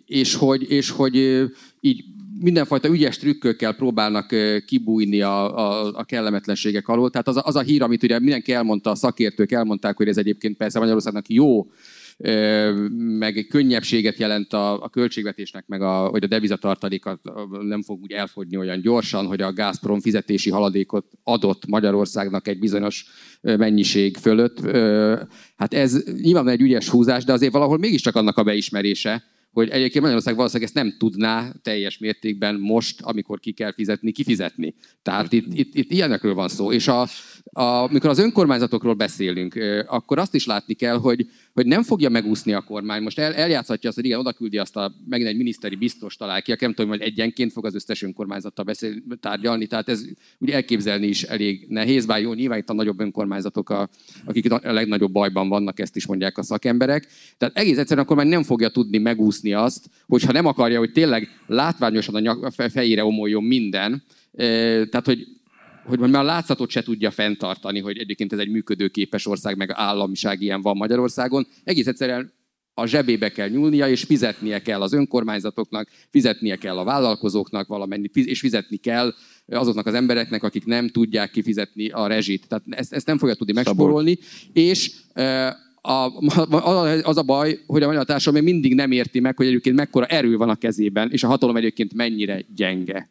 és hogy, és hogy így mindenfajta ügyes trükkökkel próbálnak kibújni a, a, a kellemetlenségek alól. Tehát az a, az a hír, amit ugye mindenki elmondta, a szakértők elmondták, hogy ez egyébként persze Magyarországnak jó, meg könnyebbséget jelent a, a költségvetésnek, meg a, hogy a devizatartalékat nem fog úgy elfogyni olyan gyorsan, hogy a Gazprom fizetési haladékot adott Magyarországnak egy bizonyos mennyiség fölött. Hát ez nyilván egy ügyes húzás, de azért valahol mégiscsak annak a beismerése, hogy egyébként Magyarország valószínűleg ezt nem tudná teljes mértékben most, amikor ki kell fizetni, kifizetni. Tehát itt, itt, itt ilyenekről van szó. És a, a, amikor az önkormányzatokról beszélünk, akkor azt is látni kell, hogy, hogy nem fogja megúszni a kormány. Most el, eljátszhatja azt, hogy igen, oda küldi azt a, megint egy miniszteri biztos talál ki, aki nem tudom, hogy egyenként fog az összes önkormányzattal beszél, tárgyalni. Tehát ez ugye elképzelni is elég nehéz, bár jó, nyilván itt a nagyobb önkormányzatok, a, akik a legnagyobb bajban vannak, ezt is mondják a szakemberek. Tehát egész egyszerűen a kormány nem fogja tudni megúszni azt, hogyha nem akarja, hogy tényleg látványosan a nyak, a fe- fejére omoljon minden, eh, tehát hogy hogy már a látszatot se tudja fenntartani, hogy egyébként ez egy működőképes ország, meg államiság ilyen van Magyarországon. Egész egyszerűen a zsebébe kell nyúlnia, és fizetnie kell az önkormányzatoknak, fizetnie kell a vállalkozóknak valamennyit, fiz- és fizetni kell azoknak az embereknek, akik nem tudják kifizetni a rezsit. Tehát ezt, ezt nem fogja tudni megspórolni, és eh, a, az a baj, hogy a magyar társadalom még mindig nem érti meg, hogy egyébként mekkora erő van a kezében, és a hatalom egyébként mennyire gyenge.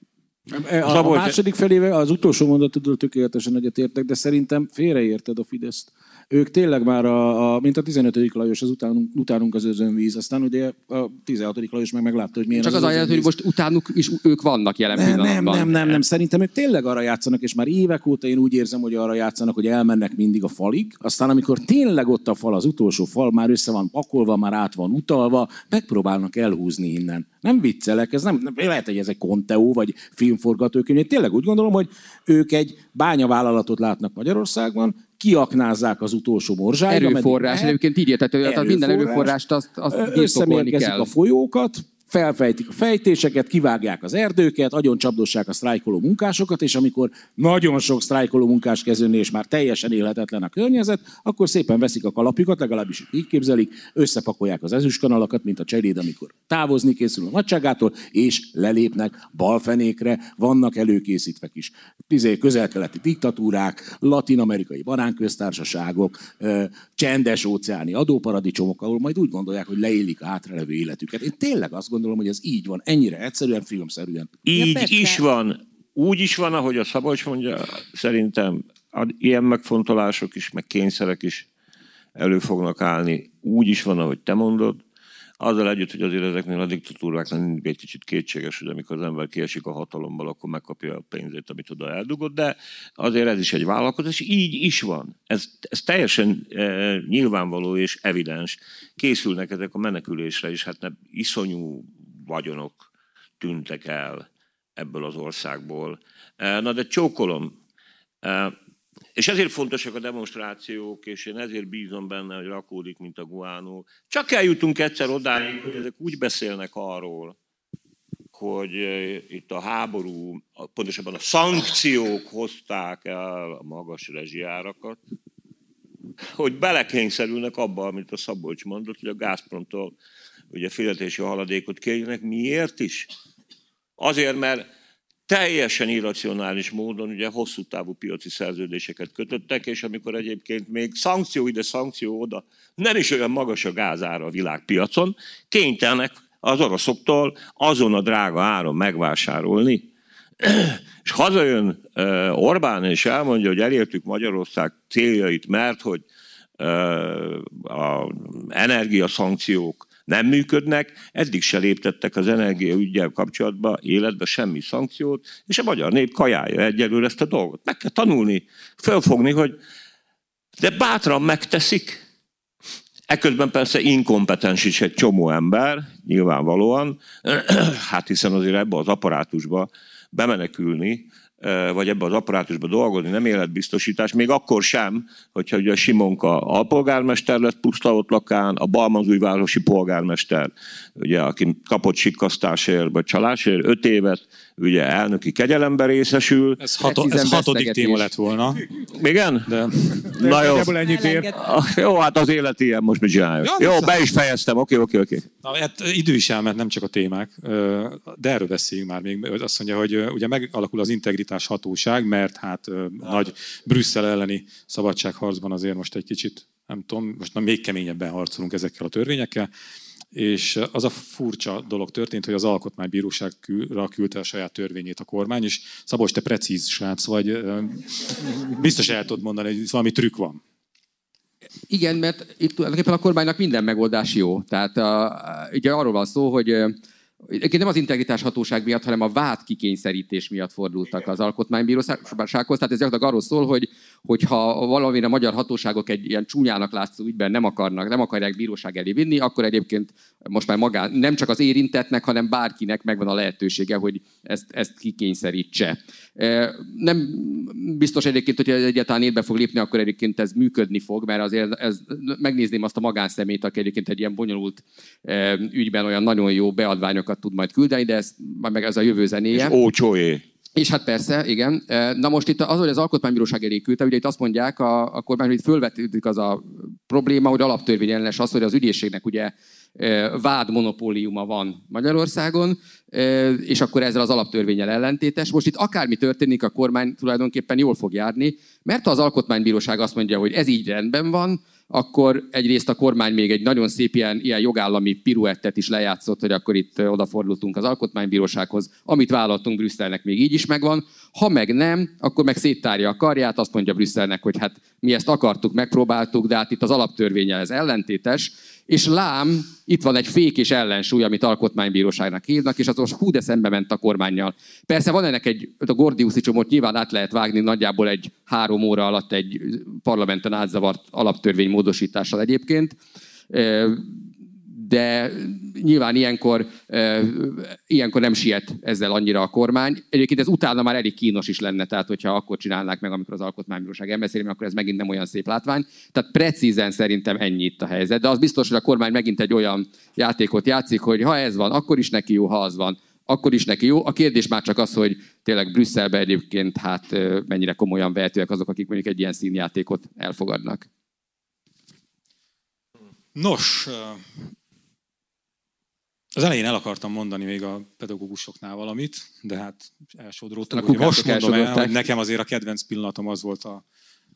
A, a Szabolcs- második felével az utolsó mondatodról tökéletesen egyetértek, de szerintem félreérted a Fideszt. Ők tényleg már, a, a, mint a 15. Lajos, az utánunk, utánunk az özönvíz, aztán ugye a 16. Lajos meg meglátta, hogy milyen Csak az az, a hogy özönvíz. most utánuk is ők vannak jelen Nem, pillanatban. nem, nem, nem, nem. Szerintem ők tényleg arra játszanak, és már évek óta én úgy érzem, hogy arra játszanak, hogy elmennek mindig a falig, aztán amikor tényleg ott a fal, az utolsó fal már össze van pakolva, már át van utalva, megpróbálnak elhúzni innen. Nem viccelek, ez nem, nem lehet, hogy ez egy konteó, vagy filmforgatókönyv. Én tényleg úgy gondolom, hogy ők egy bányavállalatot látnak Magyarországban, kiaknázzák az utolsó morzsáig. ameddig Erőforrás, lehet. egyébként így értető, tehát minden Erőforrás. erőforrást azt, azt összemérgezik a folyókat, felfejtik a fejtéseket, kivágják az erdőket, agyon csapdossák a sztrájkoló munkásokat, és amikor nagyon sok sztrájkoló munkás kezönni, és már teljesen élhetetlen a környezet, akkor szépen veszik a kalapjukat, legalábbis így képzelik, összepakolják az ezüstkanalakat, mint a cseréd, amikor távozni készül a nagyságától, és lelépnek balfenékre, vannak előkészítve kis izé, közel-keleti diktatúrák, latin-amerikai baránköztársaságok, csendes óceáni adóparadicsomok, ahol majd úgy gondolják, hogy leélik a hátralevő életüket. Én tényleg azt gondolom, hogy ez így van, ennyire egyszerűen, filmszerűen. Így persze. is van. Úgy is van, ahogy a Szabolcs mondja, szerintem ilyen megfontolások is, meg kényszerek is elő fognak állni. Úgy is van, ahogy te mondod. Azzal együtt, hogy azért ezeknél a diktatúráknál mindig egy kicsit kétséges, hogy amikor az ember kiesik a hatalomból, akkor megkapja a pénzét, amit oda eldugott, de azért ez is egy vállalkozás, így is van. Ez, ez teljesen e, nyilvánvaló és evidens. Készülnek ezek a menekülésre is, hát nem, iszonyú vagyonok tűntek el ebből az országból. E, Na de csókolom. És ezért fontosak a demonstrációk, és én ezért bízom benne, hogy rakódik, mint a guánó. Csak eljutunk egyszer odáig, hogy ezek úgy beszélnek arról, hogy itt a háború, pontosabban a szankciók hozták el a magas rezsiárakat, hogy belekényszerülnek abba, amit a Szabolcs mondott, hogy a Gazpromtól ugye fizetési haladékot kérjenek. Miért is? Azért, mert teljesen irracionális módon ugye hosszú távú piaci szerződéseket kötöttek, és amikor egyébként még szankció ide, szankció oda, nem is olyan magas a gázára a világpiacon, kénytelnek az oroszoktól azon a drága áron megvásárolni. (clears throat) És hazajön Orbán, és elmondja, hogy elértük Magyarország céljait, mert hogy a energiaszankciók nem működnek, eddig se léptettek az energiaügyel kapcsolatban életbe semmi szankciót, és a magyar nép kajálja egyelőre ezt a dolgot. Meg kell tanulni, felfogni, hogy de bátran megteszik, Ekközben persze inkompetens is egy csomó ember, nyilvánvalóan, (clears throat) hát hiszen azért ebbe az apparátusba bemenekülni, vagy ebbe az apparátusba dolgozni, nem életbiztosítás, még akkor sem, hogyha ugye a Simonka alpolgármester lett puszta lakán, a Balmazújvárosi polgármester, ugye, aki kapott sikkasztásért vagy csalásért öt évet, ugye elnöki kegyelembe részesül. Ez, hato, ez hatodik téma lett volna. Igen? De... Na jó. ennyit ér. Jó, hát az élet ilyen, most mit csináljuk? Ja, jó, be is fejeztem, oké, oké, oké. Na, hát idő is elment, nem csak a témák, de erről beszéljünk már még. Azt mondja, hogy ugye megalakul az integritás hatóság, mert hát nagy Brüsszel elleni szabadságharcban azért most egy kicsit, nem tudom, most még keményebben harcolunk ezekkel a törvényekkel, és az a furcsa dolog történt, hogy az alkotmánybíróságra küldte a saját törvényét a kormány, és Szabolcs, te precíz srác vagy, biztos el tudod mondani, hogy valami trükk van. Igen, mert itt tulajdonképpen a kormánynak minden megoldás jó. Tehát a, ugye arról van szó, hogy Egyébként nem az integritás hatóság miatt, hanem a vád kikényszerítés miatt fordultak az alkotmánybírósághoz. Tehát ez gyakorlatilag arról szól, hogy hogyha valamire a magyar hatóságok egy ilyen csúnyának látszó ügyben nem akarnak, nem akarják bíróság elé vinni, akkor egyébként most már magán, nem csak az érintetnek, hanem bárkinek megvan a lehetősége, hogy ezt, ezt kikényszerítse. Nem biztos egyébként, hogy egyáltalán érbe fog lépni, akkor egyébként ez működni fog, mert azért ez, megnézném azt a magánszemét, aki egyébként egy ilyen bonyolult ügyben olyan nagyon jó beadványokat tud majd küldeni, de ez meg ez a jövő zenéje. És ócsóé. És hát persze, igen. Na most itt az, hogy az alkotmánybíróság elé küldte, ugye itt azt mondják a, a kormány, hogy fölvetődik az a probléma, hogy alaptörvényellenes az, hogy az ügyészségnek ugye vád monopóliuma van Magyarországon, és akkor ezzel az alaptörvényel ellentétes. Most itt akármi történik, a kormány tulajdonképpen jól fog járni, mert ha az alkotmánybíróság azt mondja, hogy ez így rendben van, akkor egyrészt a kormány még egy nagyon szép ilyen, ilyen jogállami piruettet is lejátszott, hogy akkor itt odafordultunk az alkotmánybírósághoz, amit vállaltunk Brüsszelnek még így is megvan. Ha meg nem, akkor meg széttárja a karját, azt mondja Brüsszelnek, hogy hát mi ezt akartuk, megpróbáltuk, de hát itt az alaptörvényel ez ellentétes, és lám, itt van egy fék és ellensúly, amit alkotmánybíróságnak hívnak, és az most hú de szembe ment a kormányjal. Persze van ennek egy, a Gordiuszi csomót nyilván át lehet vágni nagyjából egy három óra alatt egy parlamenten átzavart alaptörvény módosítással egyébként de nyilván ilyenkor, ilyenkor nem siet ezzel annyira a kormány. Egyébként ez utána már elég kínos is lenne, tehát hogyha akkor csinálnák meg, amikor az alkotmánybíróság elbeszéli, akkor ez megint nem olyan szép látvány. Tehát precízen szerintem ennyi itt a helyzet. De az biztos, hogy a kormány megint egy olyan játékot játszik, hogy ha ez van, akkor is neki jó, ha az van, akkor is neki jó. A kérdés már csak az, hogy tényleg Brüsszelbe egyébként hát mennyire komolyan vehetőek azok, akik mondjuk egy ilyen színjátékot elfogadnak. Nos, az elején el akartam mondani még a pedagógusoknál valamit, de hát elsodródtam. Hogy most mondom el, hogy nekem azért a kedvenc pillanatom az volt a,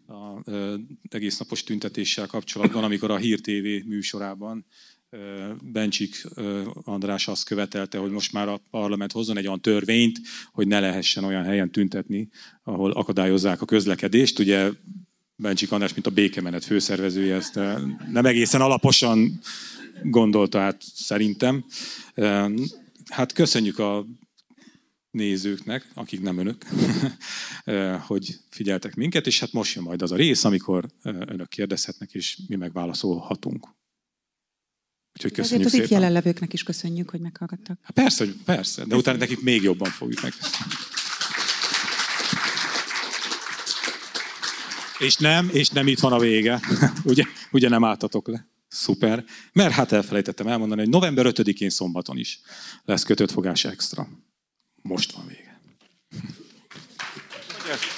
a, a egész napos tüntetéssel kapcsolatban, amikor a Hír TV műsorában Bencsik András azt követelte, hogy most már a parlament hozzon egy olyan törvényt, hogy ne lehessen olyan helyen tüntetni, ahol akadályozzák a közlekedést. Ugye Bencsik András, mint a békemenet főszervezője, ezt nem egészen alaposan gondolta át szerintem. Hát köszönjük a nézőknek, akik nem önök, (laughs) hogy figyeltek minket, és hát most jön majd az a rész, amikor önök kérdezhetnek, és mi megválaszolhatunk. Úgyhogy köszönjük Ezért az szépen. itt jelenlevőknek is köszönjük, hogy meghallgattak. Hát persze, hogy persze, de utána nekik még jobban fogjuk meg. És nem, és nem itt van a vége. (laughs) ugye, ugye nem álltatok le. Szuper. Mert hát elfelejtettem elmondani, hogy november 5-én szombaton is lesz kötött fogás extra. Most van vége. Yes.